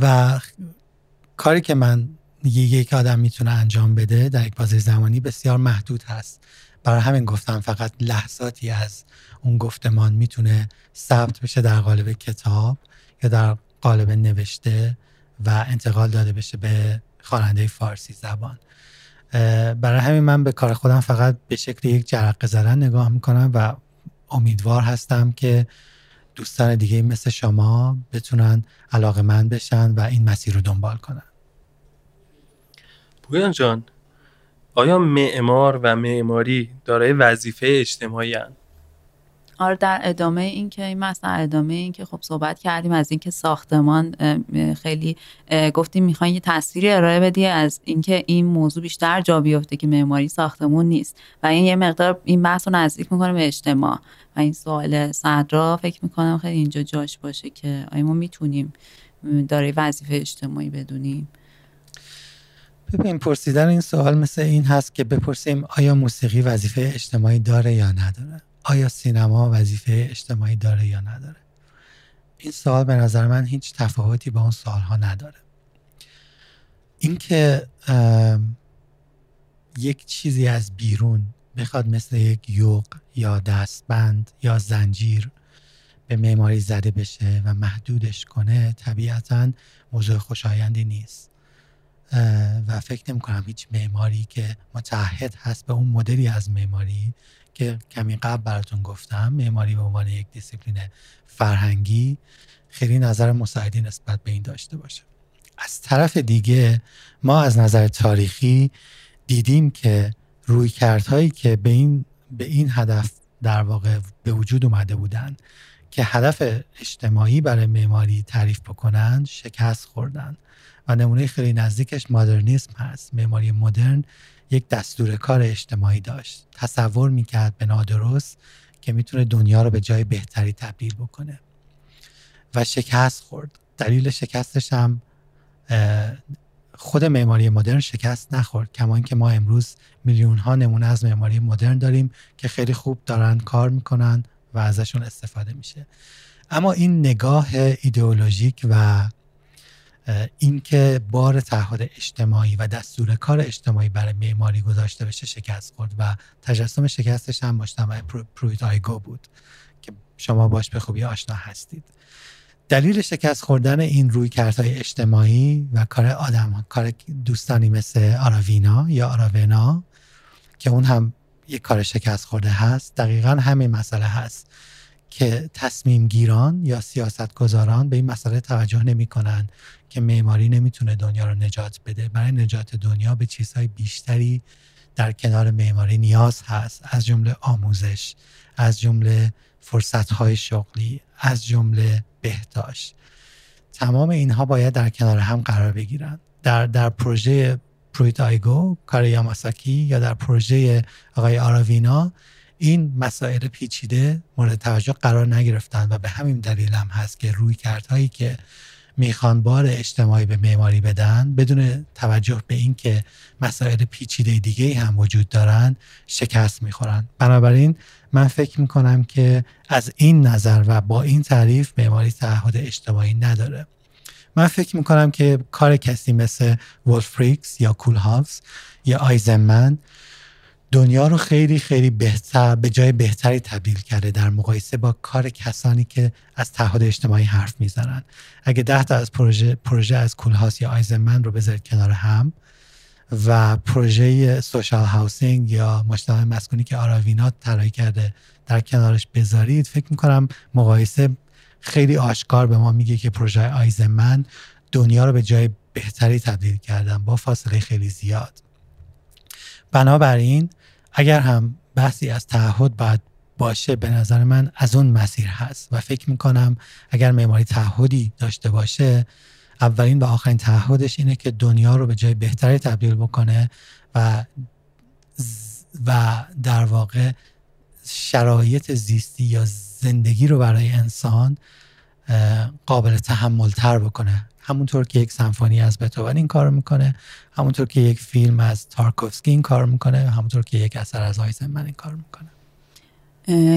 S3: و کاری که من یک آدم می‌تونه انجام بده در یک بازه زمانی بسیار محدود هست. برای همین گفتم فقط لحظاتی از اون گفتمان می‌تونه ثبت بشه در قالب کتاب یا در قالب نوشته و انتقال داده بشه به خواننده فارسی زبان. برای همین من به کار خودم فقط به شکل یک جرقه زدن نگاه می‌کنم و امیدوار هستم که دوستان دیگه مثل شما بتونن علاقه من بشن و این مسیر رو دنبال کنن.
S1: پویان جان؟ آیا معمار و معماری دارای وظیفه اجتماعی هن؟
S2: آره در ادامه این که این مثلا ادامه این که خب صحبت کردیم از اینکه ساختمان خیلی گفتیم می‌خواین یه تصویری ارائه بدی از اینکه این موضوع بیشتر جا بیفته که معماری ساختمون نیست. و این یه مقدار این بحث رو نزدیک می‌کنه به اجتماع. و این سوال صدرا فکر می‌کنم خیلی اینجا جاش باشه که آیا ما می‌تونیم داره وظیفه اجتماعی بدونیم.
S3: ببین پرسیدن این سوال مثل این هست که بپرسیم آیا موسیقی وظیفه اجتماعی داره یا نداره؟ آیا سینما وظیفه اجتماعی داره یا نداره؟ این سوال به نظر من هیچ تفاوتی با اون سوالها نداره. اینکه یک چیزی از بیرون بخواد مثل یک یوق یا دستبند یا زنجیر به معماری زده بشه و محدودش کنه طبیعتا موضوع خوشایندی نیست. و فکر نمی کنم هیچ معماری که متحد هست به اون مدلی از معماری که کمی قبل براتون گفتم معماری به عنوان یک دیسیپلین فرهنگی خیلی نظر مساعدی نسبت به این داشته باشه. از طرف دیگه ما از نظر تاریخی دیدیم که روی کردهایی که به این, به این هدف در واقع به وجود اومده بودن که هدف اجتماعی برای معماری تعریف بکنن شکست خوردن. و نمونه خیلی نزدیکش مدرنیسم هست. معماری مدرن یک دستور کار اجتماعی داشت. تصور می‌کرد به نادرست که می‌تونه دنیا رو به جای بهتری تبدیل بکنه. و شکست خورد. دلیل شکستش هم خود معماری مدرن شکست نخورد. کما اینکه ما امروز میلیون ها نمونه از معماری مدرن داریم که خیلی خوب دارن کار می‌کنن و ازشون استفاده میشه. اما این نگاه ایدئولوژیک و اینکه بار تعهد اجتماعی و دستور کار اجتماعی برای معماری گذاشته بشه شکست خورد و تجسم شکستش هم مجتمع پرویت آیگو بود که شما باش به خوبی آشنا هستید. دلیل شکست خوردن این روی کردهای اجتماعی و کار آدم کار دوستانی مثل آراوینا یا آراوینا که اون هم یک کار شکست خورده هست دقیقا همین مسئله هست. که تصمیم گیران یا سیاست گذاران به این مسئله توجه نمی کنن که معماری نمی‌تونه دنیا رو نجات بده. برای نجات دنیا به چیزهای بیشتری در کنار معماری نیاز هست. از جمله آموزش از جمله فرصتهای شغلی از جمله بهداشت. تمام اینها باید در کنار هم قرار بگیرن. در در پروژه پرویت آیگو کار یا در پروژه آقای آراوینا این مسائل پیچیده مورد توجه قرار نگرفتن و به همین دلیل هم هست که روی کردهایی که می‌خوان بار اجتماعی به معماری بدن بدون توجه به اینکه مسائل پیچیده دیگه هم وجود دارن شکست می‌خورن. بنابراین من فکر می‌کنم که از این نظر و با این تعریف معماری تعهد اجتماعی نداره. من فکر می‌کنم که کار کسی مثل ولفریکس یا کول هاوس یا آیزنمن دنیا رو خیلی خیلی بهتر به جای بهتری تبدیل کرده در مقایسه با کار کسانی که از تعهد اجتماعی حرف می‌زنن. اگه ده تا از پروژه پروژه از کولهاس یا آیزنمن رو بذارید کنار هم و پروژه social housing یا مجتمع مسکونی که آراونا طراحی کرده در کنارش بذارید فکر می‌کنم مقایسه خیلی آشکار به ما میگه که پروژه آیزنمن دنیا رو به جای بهتری تبدیل کردن با فاصله خیلی زیاد. بنابراین اگر هم بحثی از تعهد باید باشه به نظر من از اون مسیر هست و فکر می‌کنم اگر معماری تعهدی داشته باشه اولین و آخرین تعهدش اینه که دنیا رو به جای بهتری تبدیل بکنه و و در واقع شرایط زیستی یا زندگی رو برای انسان قابل تحمل تر بکنه. همونطور که یک سمفونی از بتوون این کار می‌کنه همونطور که یک فیلم از تارکوفسکی این کار می‌کنه همونطور که یک اثر از آیزنمن این کار می‌کنه.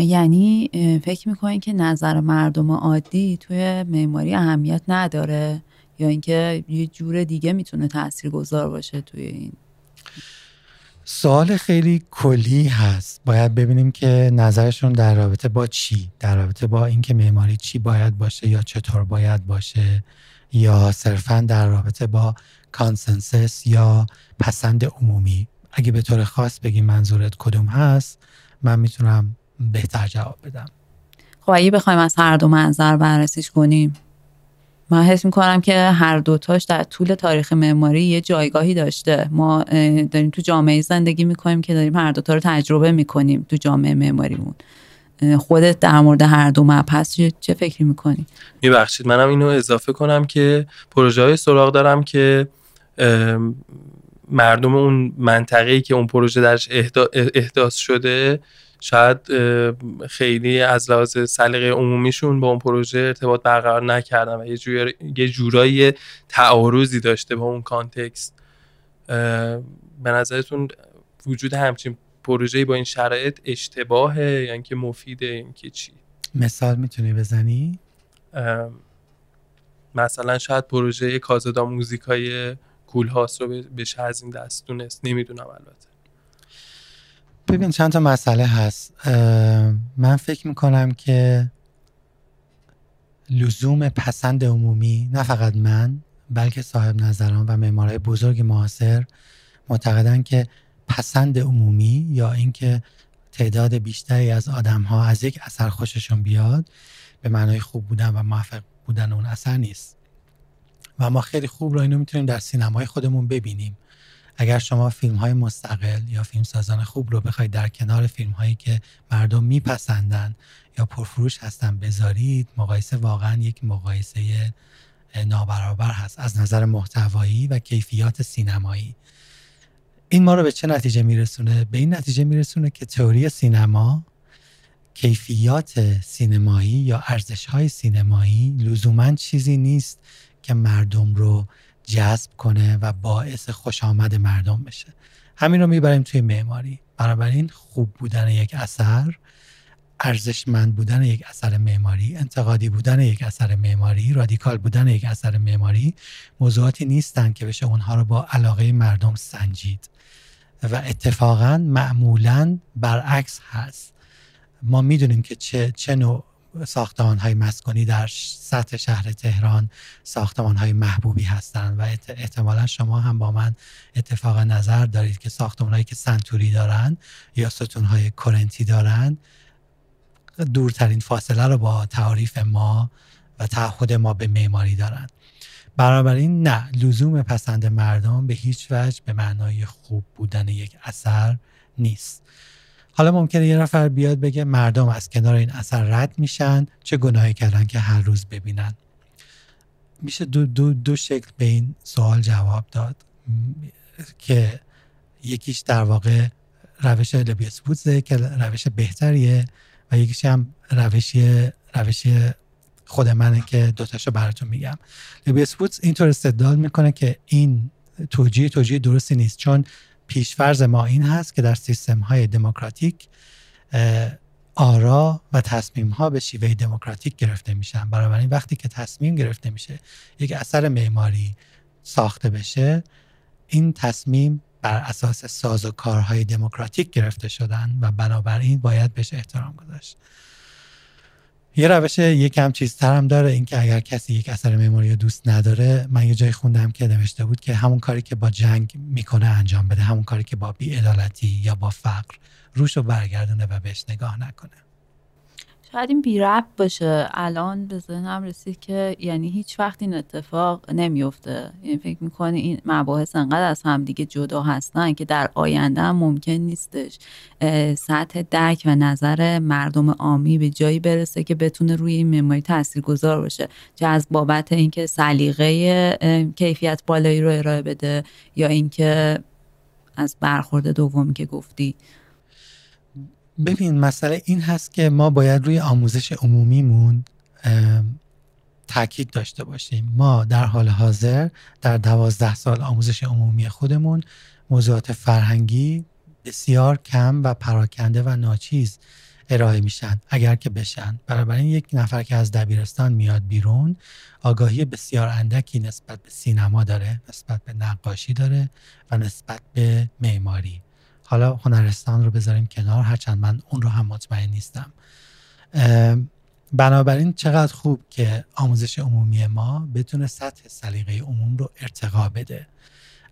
S2: یعنی فکر می‌کنین که نظر مردم عادی توی معماری اهمیت نداره؟ یا اینکه یه جور دیگه می‌تونه تأثیر گذار باشه توی این؟
S3: سوال خیلی کلی هست. باید ببینیم که نظرشون در رابطه با چی؟ در رابطه با اینکه معماری چی باید باشه یا چطور باید باشه؟ یا صرفا در رابطه با consensus یا پسند عمومی. اگه به طور خاص بگی منظورت کدوم هست من می‌تونم بهتر جواب بدم.
S2: خب اگه بخوایم از هر دو منظر بررسیش کنیم من حس می‌کنم که هر دوتاش در طول تاریخ معماری یه جایگاهی داشته. ما داریم تو جامعه زندگی می‌کنیم که داریم هر دوتا رو تجربه می‌کنیم تو جامعه معماریمون. خودت در مورد هر دو مبحث چه فکری می‌کنی؟
S1: میبخشید. منم اینو اضافه کنم که پروژه های سراغ دارم که مردم اون منطقه‌ای که اون پروژه درش احداث شده شاید خیلی از لحاظ سلیقه عمومیشون با اون پروژه ارتباط برقرار نکردن و یه, جورایی تعارضی داشته با اون کانتکست. به نظرتون وجود همچین پروژه با این شرایط اشتباهه یا یعنی اینکه مفیده اینکه چی؟
S3: مثال می‌تونی بزنی؟
S1: مثلا شاید پروژه کازادا موزیکای کول هاست رو بشه از این دست دونست. نمی‌دونم البته.
S3: ببین چند تا مسئله هست. من فکر می‌کنم که لزوم پسند عمومی نه فقط من بلکه صاحب نظران و معمارای بزرگ معاصر معتقدن که پسند عمومی یا اینکه تعداد بیشتری از آدم ها از یک اثر خوششون بیاد به معنای خوب بودن و موفق بودن اون اثر نیست. و ما خیلی خوب رو اینو می‌تونیم در سینمای خودمون ببینیم. اگر شما فیلم های مستقل یا فیلم سازان خوب رو بخواید در کنار فیلم هایی که مردم میپسندن یا پرفروش هستن بذارید مقایسه واقعا یک مقایسه نابرابر هست از نظر محتوایی و کیفیات سینمایی. این ما رو به چه نتیجه میرسونه؟ به این نتیجه میرسونه که تئوری سینما کیفیات سینمایی یا ارزش های سینمایی لزوما چیزی نیست که مردم رو جذب کنه و باعث خوش آمد مردم بشه. همین رو می‌بریم توی معماری. بنابراین خوب بودن یک اثر ارزشمند بودن یک اثر معماری انتقادی بودن یک اثر معماری رادیکال بودن یک اثر معماری موضوعاتی نیستند که بشه اونها رو با علاقه مردم سنجید. و اتفاقا معمولا برعکس هست. ما می‌دونیم که چه, چه نوع ساختمان های مسکونی در سطح شهر تهران ساختمان های محبوبی هستند و احتمالا شما هم با من اتفاق نظر دارید که ساختمان هایی که سنتوری دارن یا ستون های کرنتی دارن دورترین فاصله رو با تعریف ما و تعهد ما به معماری دارن این نه لزوم پسند مردم به هیچ وجه به معنای خوب بودن یک اثر نیست. حالا ممکنه یه نفر بیاد بگه مردم از کنار این اثر رد میشن چه گناهی کردن که هر روز ببینن. میشه دو, دو, دو شکل به این سوال جواب داد. که یکیش در واقع روش لبیس بودزه که روش بهتریه و یکیش هم روشی روشی خود منه که دوتاشو براتون میگم. لبیس بودز اینطور استدلال می‌کنه که این توجیه توجیه درستی نیست چون پیشفرز ما این هست که در سیستم های دموکراتیک آرا و تصمیم ها به شیوه دموکراتیک گرفته میشن. بنابراین وقتی که تصمیم گرفته میشه یک اثر معماری ساخته بشه این تصمیم بر اساس ساز و کارهای دموکراتیک گرفته شدن و بنابراین باید بهش احترام گذاشت. یه روش یکم چیزتر هم داره اینکه اگر کسی یک اثر معماری دوست نداره من یه جای خوندم که نوشته بود که همون کاری که با جنگ می‌کنه انجام بده همون کاری که با بیعدالتی یا با فقر روش رو برگردونه و بهش نگاه نکنه.
S2: شاید این بی رب باشه. الان به ذهنم رسید که یعنی هیچ وقت این اتفاق نمیفته. یعنی فکر می‌کنه این مباحث انقدر از همدیگه جدا هستن که در آینده هم ممکن نیستش. سطح درک و نظر مردم عامی به جایی برسه که بتونه روی این معماری تاثیرگذار باشه. چه از بابت اینکه سلیقه کیفیت بالایی رو ارائه بده یا اینکه از برخورد دومی که گفتی.
S3: ببین مسئله این هست که ما باید روی آموزش عمومیمون تاکید داشته باشیم. ما در حال حاضر در دوازده سال آموزش عمومی خودمون موضوعات فرهنگی بسیار کم و پراکنده و ناچیز ارائه میشن اگر که بشن. بنابراین یک نفر که از دبیرستان میاد بیرون آگاهی بسیار اندکی نسبت به سینما داره نسبت به نقاشی داره و نسبت به معماری. حالا هنرستان رو بذاریم کنار هرچند من اون رو هم مطمئن نیستم. بنابراین چقدر خوب که آموزش عمومی ما بتونه سطح سلیقه عموم رو ارتقا بده.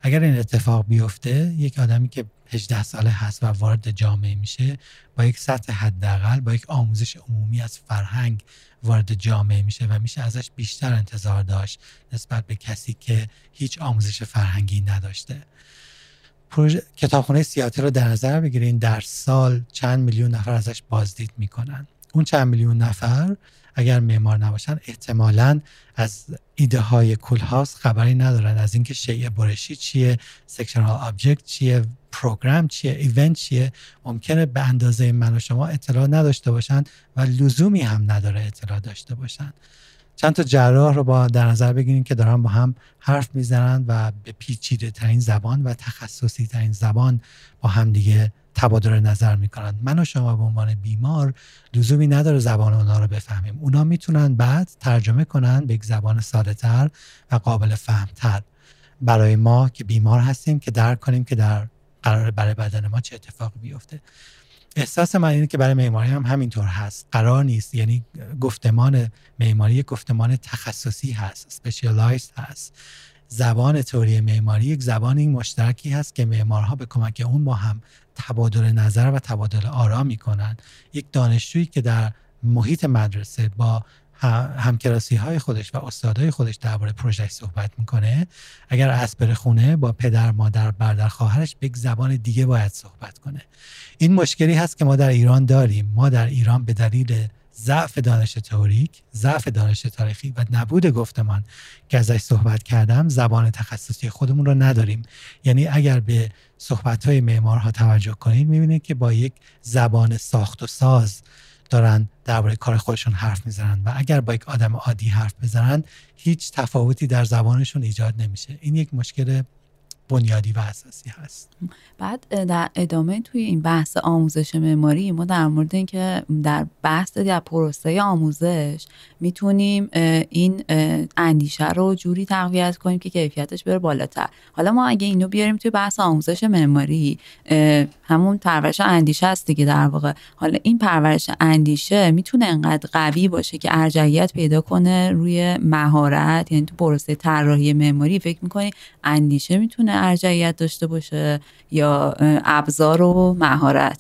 S3: اگر این اتفاق بیفته یک آدمی که 18 ساله هست و وارد جامعه میشه با یک سطح حداقل با یک آموزش عمومی از فرهنگ وارد جامعه میشه و میشه ازش بیشتر انتظار داشت نسبت به کسی که هیچ آموزش فرهنگی نداشته. پروژه کتابخونه سیاتی رو در نظر بگیرین. در سال چند میلیون نفر ازش بازدید می‌کنن. اون چند میلیون نفر اگر معمار نباشن احتمالا از ایده های کولهاس خبری ندارن. از اینکه شیء برشی چیه sectional object چیه program چیه event چیه ممکنه به اندازه من و شما اطلاع نداشته باشن و لزومی هم نداره اطلاع داشته باشن. چند تا جراح رو با در نظر بگیریم که دارن با هم حرف می‌زنن و به پیچیده ترین زبان و تخصصی ترین زبان با هم دیگه تبادل نظر می‌کنن. من و شما به عنوان بیمار لزومی نداره زبان اونا رو بفهمیم. اونا می‌تونن بعد ترجمه کنن به یک زبان ساده تر و قابل فهمتر. برای ما که بیمار هستیم که درک کنیم که در قرار برای بدن ما چه اتفاقی بیفته. احساس من اینه که برای معماری هم همینطور هست. قرار نیست. یعنی گفتمان معماری گفتمان تخصصی هست سپیشالایز هست. زبان تئوری معماری یک زبان این مشترکی هست که معمارها به کمک اون با هم تبادل نظر و تبادل آرا می‌کنن. یک دانشجویی که در محیط مدرسه با همکلاسی های خودش و استادای خودش درباره پروژه صحبت می‌کنه. اگر اسبر خونه با پدر مادر برادر خواهرش به زبان دیگه باید صحبت کنه. این مشکلی هست که ما در ایران داریم. ما در ایران به دلیل ضعف دانش تئوریک ضعف دانش تاریخی و نبود گفتمان که ازش صحبت کردم زبان تخصصی خودمون رو نداریم. یعنی اگر به صحبت های معمارها توجه کنید می‌بینید که با یک زبان ساخت و ساز دارن درباره کار خودشون حرف می‌زنن و اگر با یک آدم عادی حرف بزنن هیچ تفاوتی در زبانشون ایجاد نمیشه. این یک مشکل بنیادی و اساسی هست.
S2: بعد در ادامه توی این بحث آموزش معماری ما در مورد اینکه در بحث در پروسه آموزش می‌تونیم این اندیشه رو جوری تقویت کنیم که کیفیتش بره بالاتر. حالا ما اگه اینو بیاریم توی بحث آموزش معماری همون پرورش اندیشه است دیگه در واقع. حالا این پرورش اندیشه می‌تونه انقدر قوی باشه که ارجعیت پیدا کنه روی مهارت یعنی تو پروسه طراحی معماری فکر می‌کنی اندیشه می‌تونه ارجعیت داشته باشه یا ابزار و مهارت؟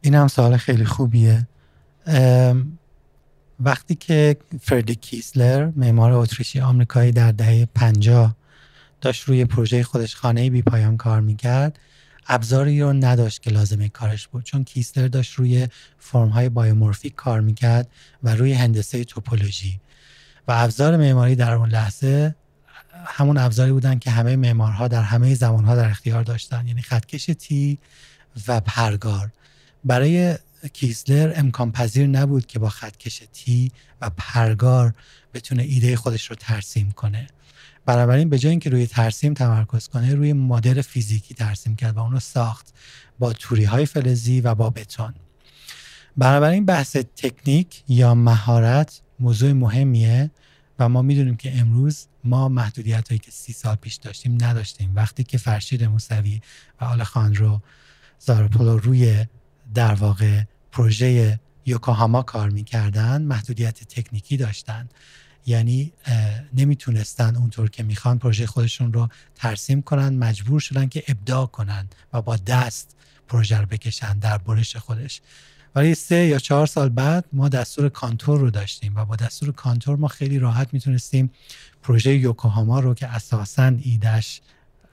S3: این هم سوال خیلی خوبیه. وقتی که فردی کیسلر معمار اتریشی آمریکایی در دهه 50 داشت روی پروژه خودش خانه بی پایان کار می‌کرد ابزاری رو نداشت که لازمه کارش بود. چون کیسلر داشت روی فرم های بایومورفیک کار می‌کرد و روی هندسه توپولوژی. و ابزار معماری در اون لحظه همون ابزاری بودن که همه معمارها در همه زمانها در اختیار داشتن یعنی خطکش تی و پرگار. برای کیسلر امکان پذیر نبود که با خطکش تی و پرگار بتونه ایده خودش رو ترسیم کنه. بنابراین به جای اینکه روی ترسیم تمرکز کنه روی مدل فیزیکی ترسیم کرد و اونو ساخت با توری های فلزی و با بتون. بنابراین بحث تکنیک یا مهارت موضوع مهمیه و ما می‌دونیم که امروز ما محدودیت هایی که سی سال پیش داشتیم نداشتیم. وقتی که فرشید موسوی و آلخاندرو زائراپولو روی در واقع پروژه یوکوهاما کار می‌کردن محدودیت تکنیکی داشتن. یعنی نمی‌تونستن اونطور که می‌خوان پروژه خودشون رو ترسیم کنن مجبور شدن که ابداع کنن و با دست پروژه رو بکشن در برش خودش. ولی سه یا چهار سال بعد ما دستور contour رو داشتیم و با دستور contour ما خیلی راحت می‌تونستیم پروژه یوکوهاما رو که اساسا ایدش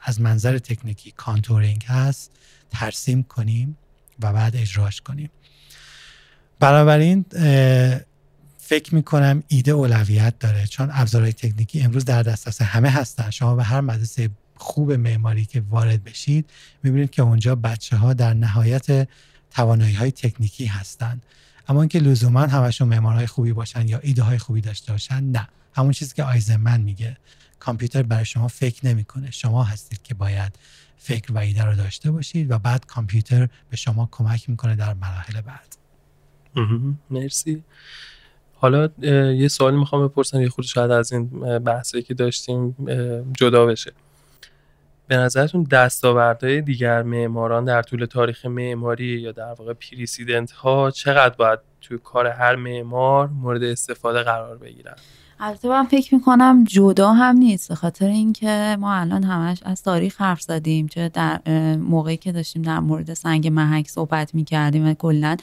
S3: از منظر تکنیکی contouring هست ترسیم کنیم و بعد اجراش کنیم. بنابراین فکر می‌کنم ایده اولویت داره چون ابزارهای تکنیکی امروز در دسترس همه هستن. شما به هر مدرسه خوب معماری که وارد بشید می‌بینید که اونجا بچه ها در نهایت توانایی های تکنیکی هستند اما اینکه لزوما همشون معمارهای خوبی باشن یا ایده های خوبی داشته باشن نه. همون چیزی که آیزمن میگه. کامپیوتر برای شما فکر نمی‌کنه. شما هستید که باید فکر و ایده رو داشته باشید و بعد کامپیوتر به شما کمک می‌کنه در مراحل بعد.
S1: مرسی. حالا یه سوالی می‌خوام بپرسم. یه خود شاید از این بحثی که داشتیم جدا بشه. به نظرتون دستاوردهای دیگر معماران در طول تاریخ معماری یا در واقع پریسیدنت ها چقدر باید توی کار هر معمار مورد استفاده قرار بگیرن؟
S2: البته من فکر می‌کنم جدا هم نیست به خاطر اینکه ما الان همش از تاریخ حرف زدیم چه در موقعی که داشتیم در مورد سنگ محک صحبت می‌کردیم و کلا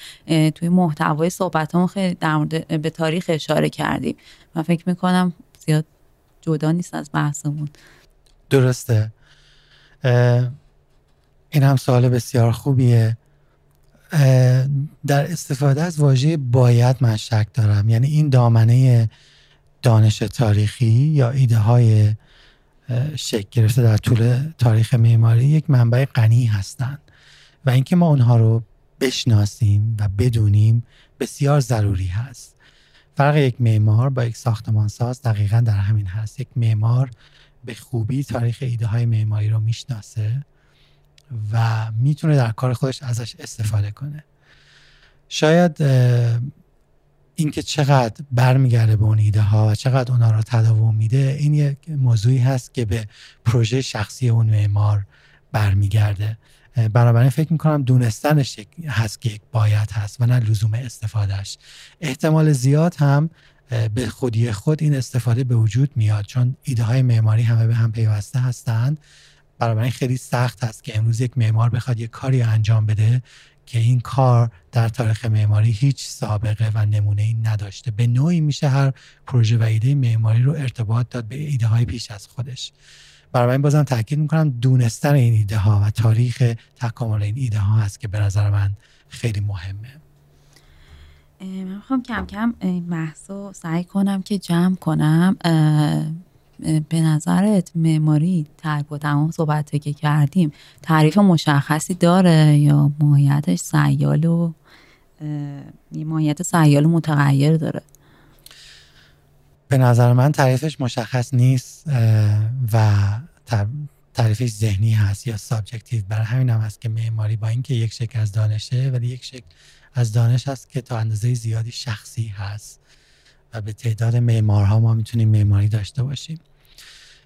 S2: توی محتوای صحبت خیلی در مورد به تاریخ اشاره کردیم. من فکر می‌کنم زیاد جدا نیست از بحثمون.
S3: درسته. این هم سوال بسیار خوبیه. در استفاده از واژه باید من شک دارم. یعنی این دامنه دانش تاریخی یا ایده های شکل گرفته در طول تاریخ معماری یک منبع غنی هستند و اینکه ما اونها رو بشناسیم و بدونیم بسیار ضروری هست. فرق یک معمار با یک ساختمانساز دقیقا در همین هست. یک معمار به خوبی تاریخ ایده های معماری رو می‌شناسه و می‌تونه در کار خودش ازش استفاده کنه. شاید اینکه چقدر برمیگرده به اون ایده ها و چقدر اونا رو تداوم میده این یک موضوعی هست که به پروژه شخصی اون معمار برمیگرده. بنابراین فکر می‌کنم دونستنش هست که یک باید هست و نه لزوم استفادهش احتمال زیاد هم به خودی خود این استفاده به وجود میاد چون ایده های معماری همه به هم پیوسته هستند. بنابراین خیلی سخت هست که امروز یک معمار بخواد یک کاری انجام بده که این کار در تاریخ معماری هیچ سابقه و نمونه ای نداشته. به نوعی میشه هر پروژه و ایده معماری رو ارتباط داد به ایده های پیش از خودش. برای این بازم تاکید می‌کنم دونستن این ایده ها و تاریخ تکامل این ایده ها هست که به نظر من خیلی مهمه.
S2: من می‌خوام کم کم محصو سعی کنم که جمع کنم. به نظرت معماری با تمام صحبت که کردیم تعریف مشخصی داره یا ماهیتش سیال و ماهیت سیال و متغیر داره؟
S3: به نظر من تعریفش مشخص نیست و تعریفش ذهنی هست یا subjective. برای همین هم هست که معماری با اینکه یک شکل از دانشه ولی یک شکل از دانش هست که تا اندازه زیادی شخصی هست. و به تعداد معمارها ما می‌تونیم معماری داشته باشیم.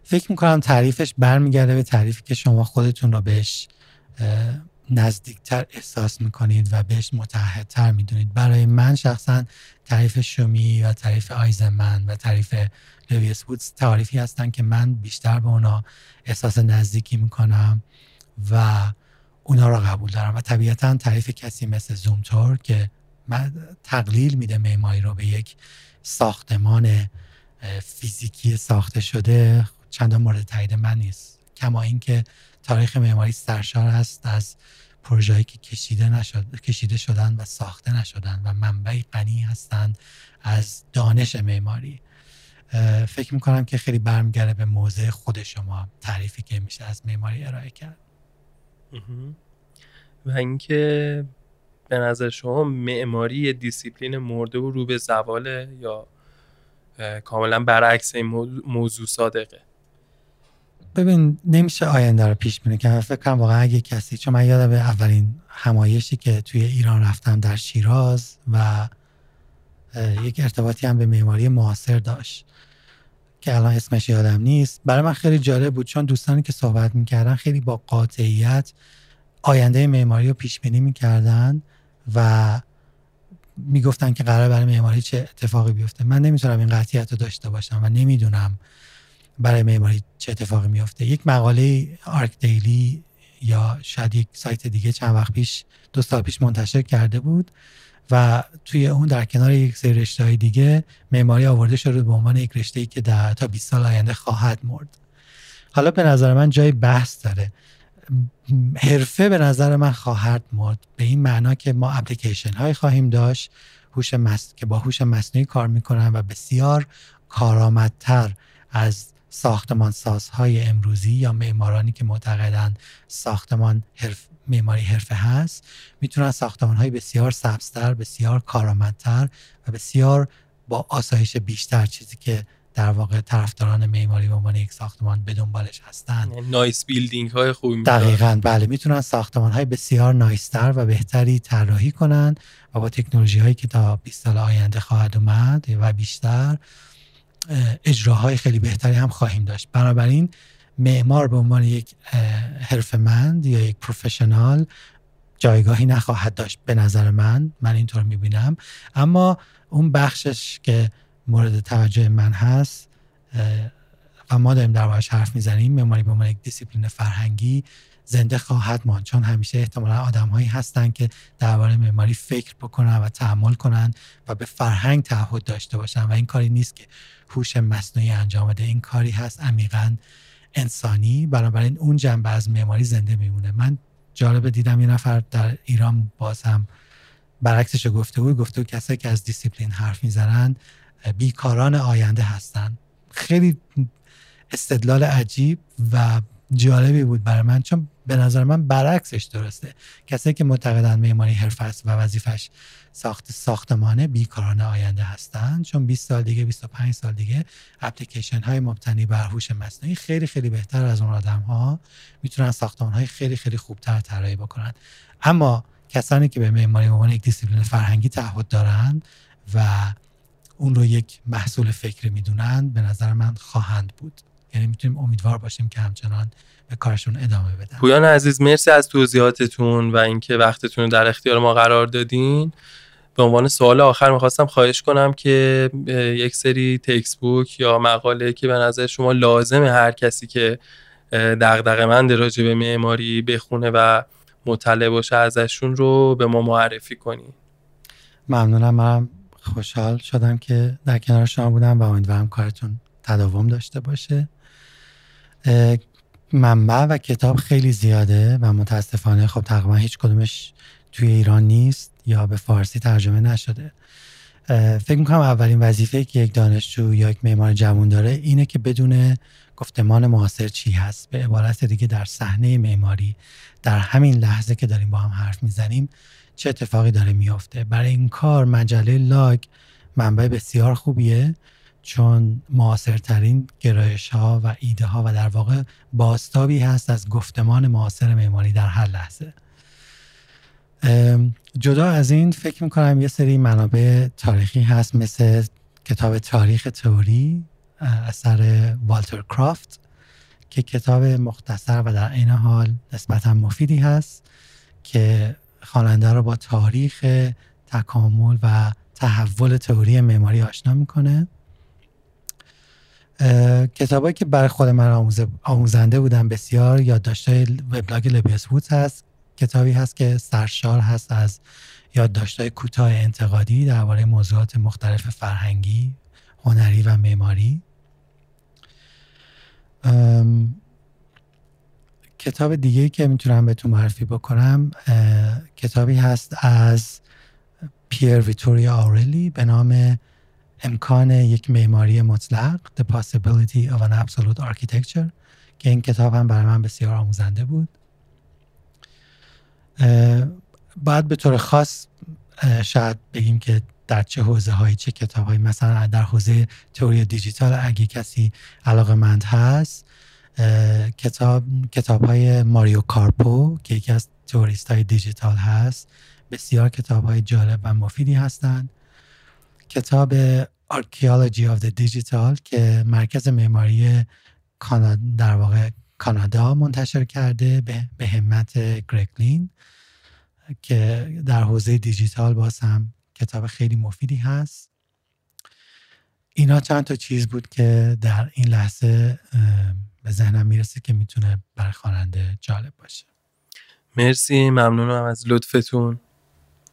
S3: فکر می‌کنم تعریفش برمیگرده به تعریفی که شما خودتون رو بهش نزدیکتر احساس می‌کنید و بهش متحدتر می‌دونید. برای من شخصا تعریف شومی و تعریف آیزمن و تعریف لویس وودز تعریفی هستن که من بیشتر به اونا احساس نزدیکی می‌کنم و اونا رو قبول دارم. و طبیعتا تعریف کسی مثل زومتور که تقلیل میده معماری رو به یک ساختمان فیزیکی ساخته شده چندان مورد تایید من نیست. کما اینکه تاریخ معماری سرشار است از پروژه‌ای که کشیده نشد کشیده شدن و ساخته نشدن و منبعی غنی هستند از دانش معماری. فکر می‌کنم که خیلی برمیگرده به موضع خود شما تعریفی که میشه از معماری ارائه کرد.
S1: و اینکه به نظر شما معماری دیسیپلین مرده و رو به زواله یا کاملا برعکس این موضوع صادقه؟
S3: ببین نمیشه آینده رو پیش بینی که فکر کنم واقعا اگه کسی چون من یادم اولین همایشی که توی ایران رفتم در شیراز و یک ارتباطی هم به معماری معاصر داشت که الان اسمش یادم نیست. برای من خیلی جالب بود چون دوستانی که صحبت می‌کردن خیلی با قاطعیت آینده معماری رو پیش بینی می‌کردن. و می‌گفتن که قرار برای معماری چه اتفاقی بیفته. من نمی‌تونم این قطعیت رو داشته باشم و نمی‌دونم برای معماری چه اتفاقی میفته یک مقاله آرک دیلی یا شاید یک سایت دیگه چند وقت پیش دو سال پیش منتشر کرده بود و توی اون در کنار یک سری رشته های دیگه معماری آورده شده به عنوان یک رشته ای که در تا 20 سال آینده خواهد مرد. حالا به نظر من جای بحث داره. حرفه به نظر من خواهد مرد. به این معنا که ما اپلیکیشن های خواهیم داشت هوش مس... که با هوش مصنوعی کار می‌کنن و بسیار کارآمدتر از ساختمان سازهای امروزی یا معمارانی که معتقدن ساختمان حرف معماری حرفه هست می‌تونن ساختمان های بسیار سبزتر بسیار کارآمدتر و بسیار با آسایش بیشتر چیزی که در واقع طرفداران معماری به عنوان یک ساختمان به دنبالش هستن
S1: نایس بیلدینگ های خوبی
S3: دقیقا بله می‌تونن ساختمان های بسیار نایستر و بهتری طراحی کنن و با تکنولوژی هایی که تا 20 سال آینده خواهد اومد و بیشتر اجراهای خیلی بهتری هم خواهیم داشت. بنابراین معمار به عنوان یک حرفمند یا یک پروفشنال جایگاهی نخواهد داشت به نظر من. من اینطور می‌بینم. اما اون بخشش که مورد توجه من هست و ما داریم در حرف می‌زنیم معماری به عنوان یک دیسیپلین فرهنگی زنده خواهد ماند. چون همیشه احتمالا آدم هایی هستن که درباره معماری فکر بکنن و تحمل کنن و به فرهنگ تعهد داشته باشن. و این کاری نیست که هوش مصنوعی انجام بده. این کاری هست عمیقا انسانی. بنابراین اون جنبه از معماری زنده میمونه. من جالبه دیدم یه نفر در ایران باز هم برعکسش گفته بود. گفته بود کسایی که از دیسیپلین حرف می‌زنن بیکاران آینده هستن. خیلی استدلال عجیب و جالبی بود برای من چون به نظر من برعکسش درسته. کسایی که معتقدن معماری حرفه است و وظیفش ساخت ساختمانه بیکاران آینده هستند چون 20 سال دیگه 25 سال دیگه اپلیکیشن های مبتنی بر هوش مصنوعی خیلی خیلی بهتر از اون آدم ها می‌تونن ساختمان های خیلی خیلی خوبتر طراحی بکنن. اما کسانی که به معماری عنوان یک دیسیپلین فرهنگی تعهد دارند و اون رو یک محصول فکری می‌دونن به نظر من خواهند بود. یعنی می‌تونیم امیدوار باشیم که همچنان به کارشون ادامه بدن.
S1: پویان عزیز مرسی از توضیحاتتون و اینکه وقتتون رو در اختیار ما قرار دادین. به عنوان سوال آخر می‌خواستم خواهش کنم که یک سری textbook یا مقاله که به نظر شما لازمه هر کسی که دغدغه مند راجع به معماری بخونه و مطلع باشه ازشون رو به ما معرفی کنی.
S3: ممنونم. من خوشحال شدم که در کنار شما بودم و امیدوارم کارتون تداوم داشته باشه. منبع و کتاب خیلی زیاده و متاسفانه خب تقریبا هیچ کدومش توی ایران نیست یا به فارسی ترجمه نشده. فکر می‌کنم اولین وظیفه که یک دانشجو یا یک معمار جوان داره اینه که بدون گفتمان معاصر چی هست. به عبارت دیگه در صحنه معماری در همین لحظه که داریم با هم حرف می‌زنیم چه اتفاقی داره میافته؟ برای این کار مجله لاگ منبع بسیار خوبیه چون معاصرترین گرایش ها و ایده ها و در واقع باستابی هست از گفتمان معاصر معماری در هر لحظه. جدا از این فکر می‌کنم یه سری منابع تاریخی هست مثل کتاب تاریخ تئوری اثر والتر کرافت که کتاب مختصر و در عین حال نسبتا مفیدی هست که خواننده رو با تاریخ تکامل و تحول تئوری معماری آشنا می‌کنه کتابایی که برای خود من آموزنده بودن بسیار یادداشت‌های وبلاگ لبیس وودز هست کتابی هست که سرشار هست از یادداشت‌های کوتاه انتقادی درباره موضوعات مختلف فرهنگی، هنری و معماری. کتاب دیگه که می‌تونم بهتون معرفی بکنم کتابی هست از پیر ویتوریا آورلی به نام امکان یک معماری مطلق The Possibility of an Absolute Architecture که این کتاب هم برای من بسیار آموزنده بود. باید به طور خاص شاید بگیم که در چه حوزه هایی چه کتاب مثلا در حوزه تئوری دیجیتال اگه کسی علاقه مند هست کتاب کتاب های ماریو کارپو که یکی از تئوریست های دیجیتال هست. بسیار کتاب های جالب و مفیدی هستند. کتاب Archaeology of the Digital که مرکز معماری در واقع کانادا منتشر کرده به, به همت گرگلین که در حوزه دیجیتال باز هم کتاب خیلی مفیدی هست. اینا چند تا چیز بود که در این لحظه به ذهنم می‌رسه که می‌تونه برای خواننده جالب باشه.
S1: مرسی ممنونم از لطفتون.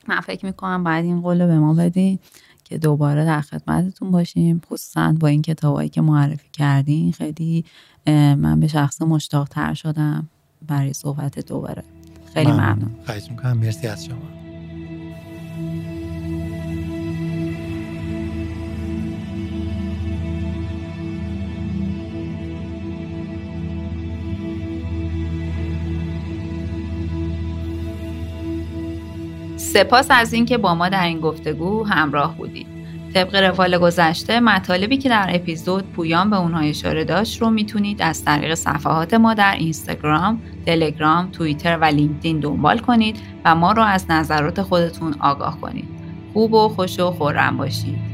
S2: من فکر می‌کنم بعد این قول به ما بدین که دوباره در خدمتتون باشیم خصوصا با این کتابایی که معرفی کردین. خیلی من به شخص مشتاق تر شدم برای صحبت دوباره. خیلی ممنون.
S3: خواهش می‌کنم. مرسی از شما.
S2: سپاس از اینکه با ما در این گفتگو همراه بودید طبق روال گذشته مطالبی که در اپیزود پویان به اونها اشاره داشت رو می‌تونید از طریق صفحات ما در اینستاگرام، تلگرام، توییتر و لینکدین دنبال کنید و ما رو از نظرات خودتون آگاه کنید. خوب و خوش و خورم باشید.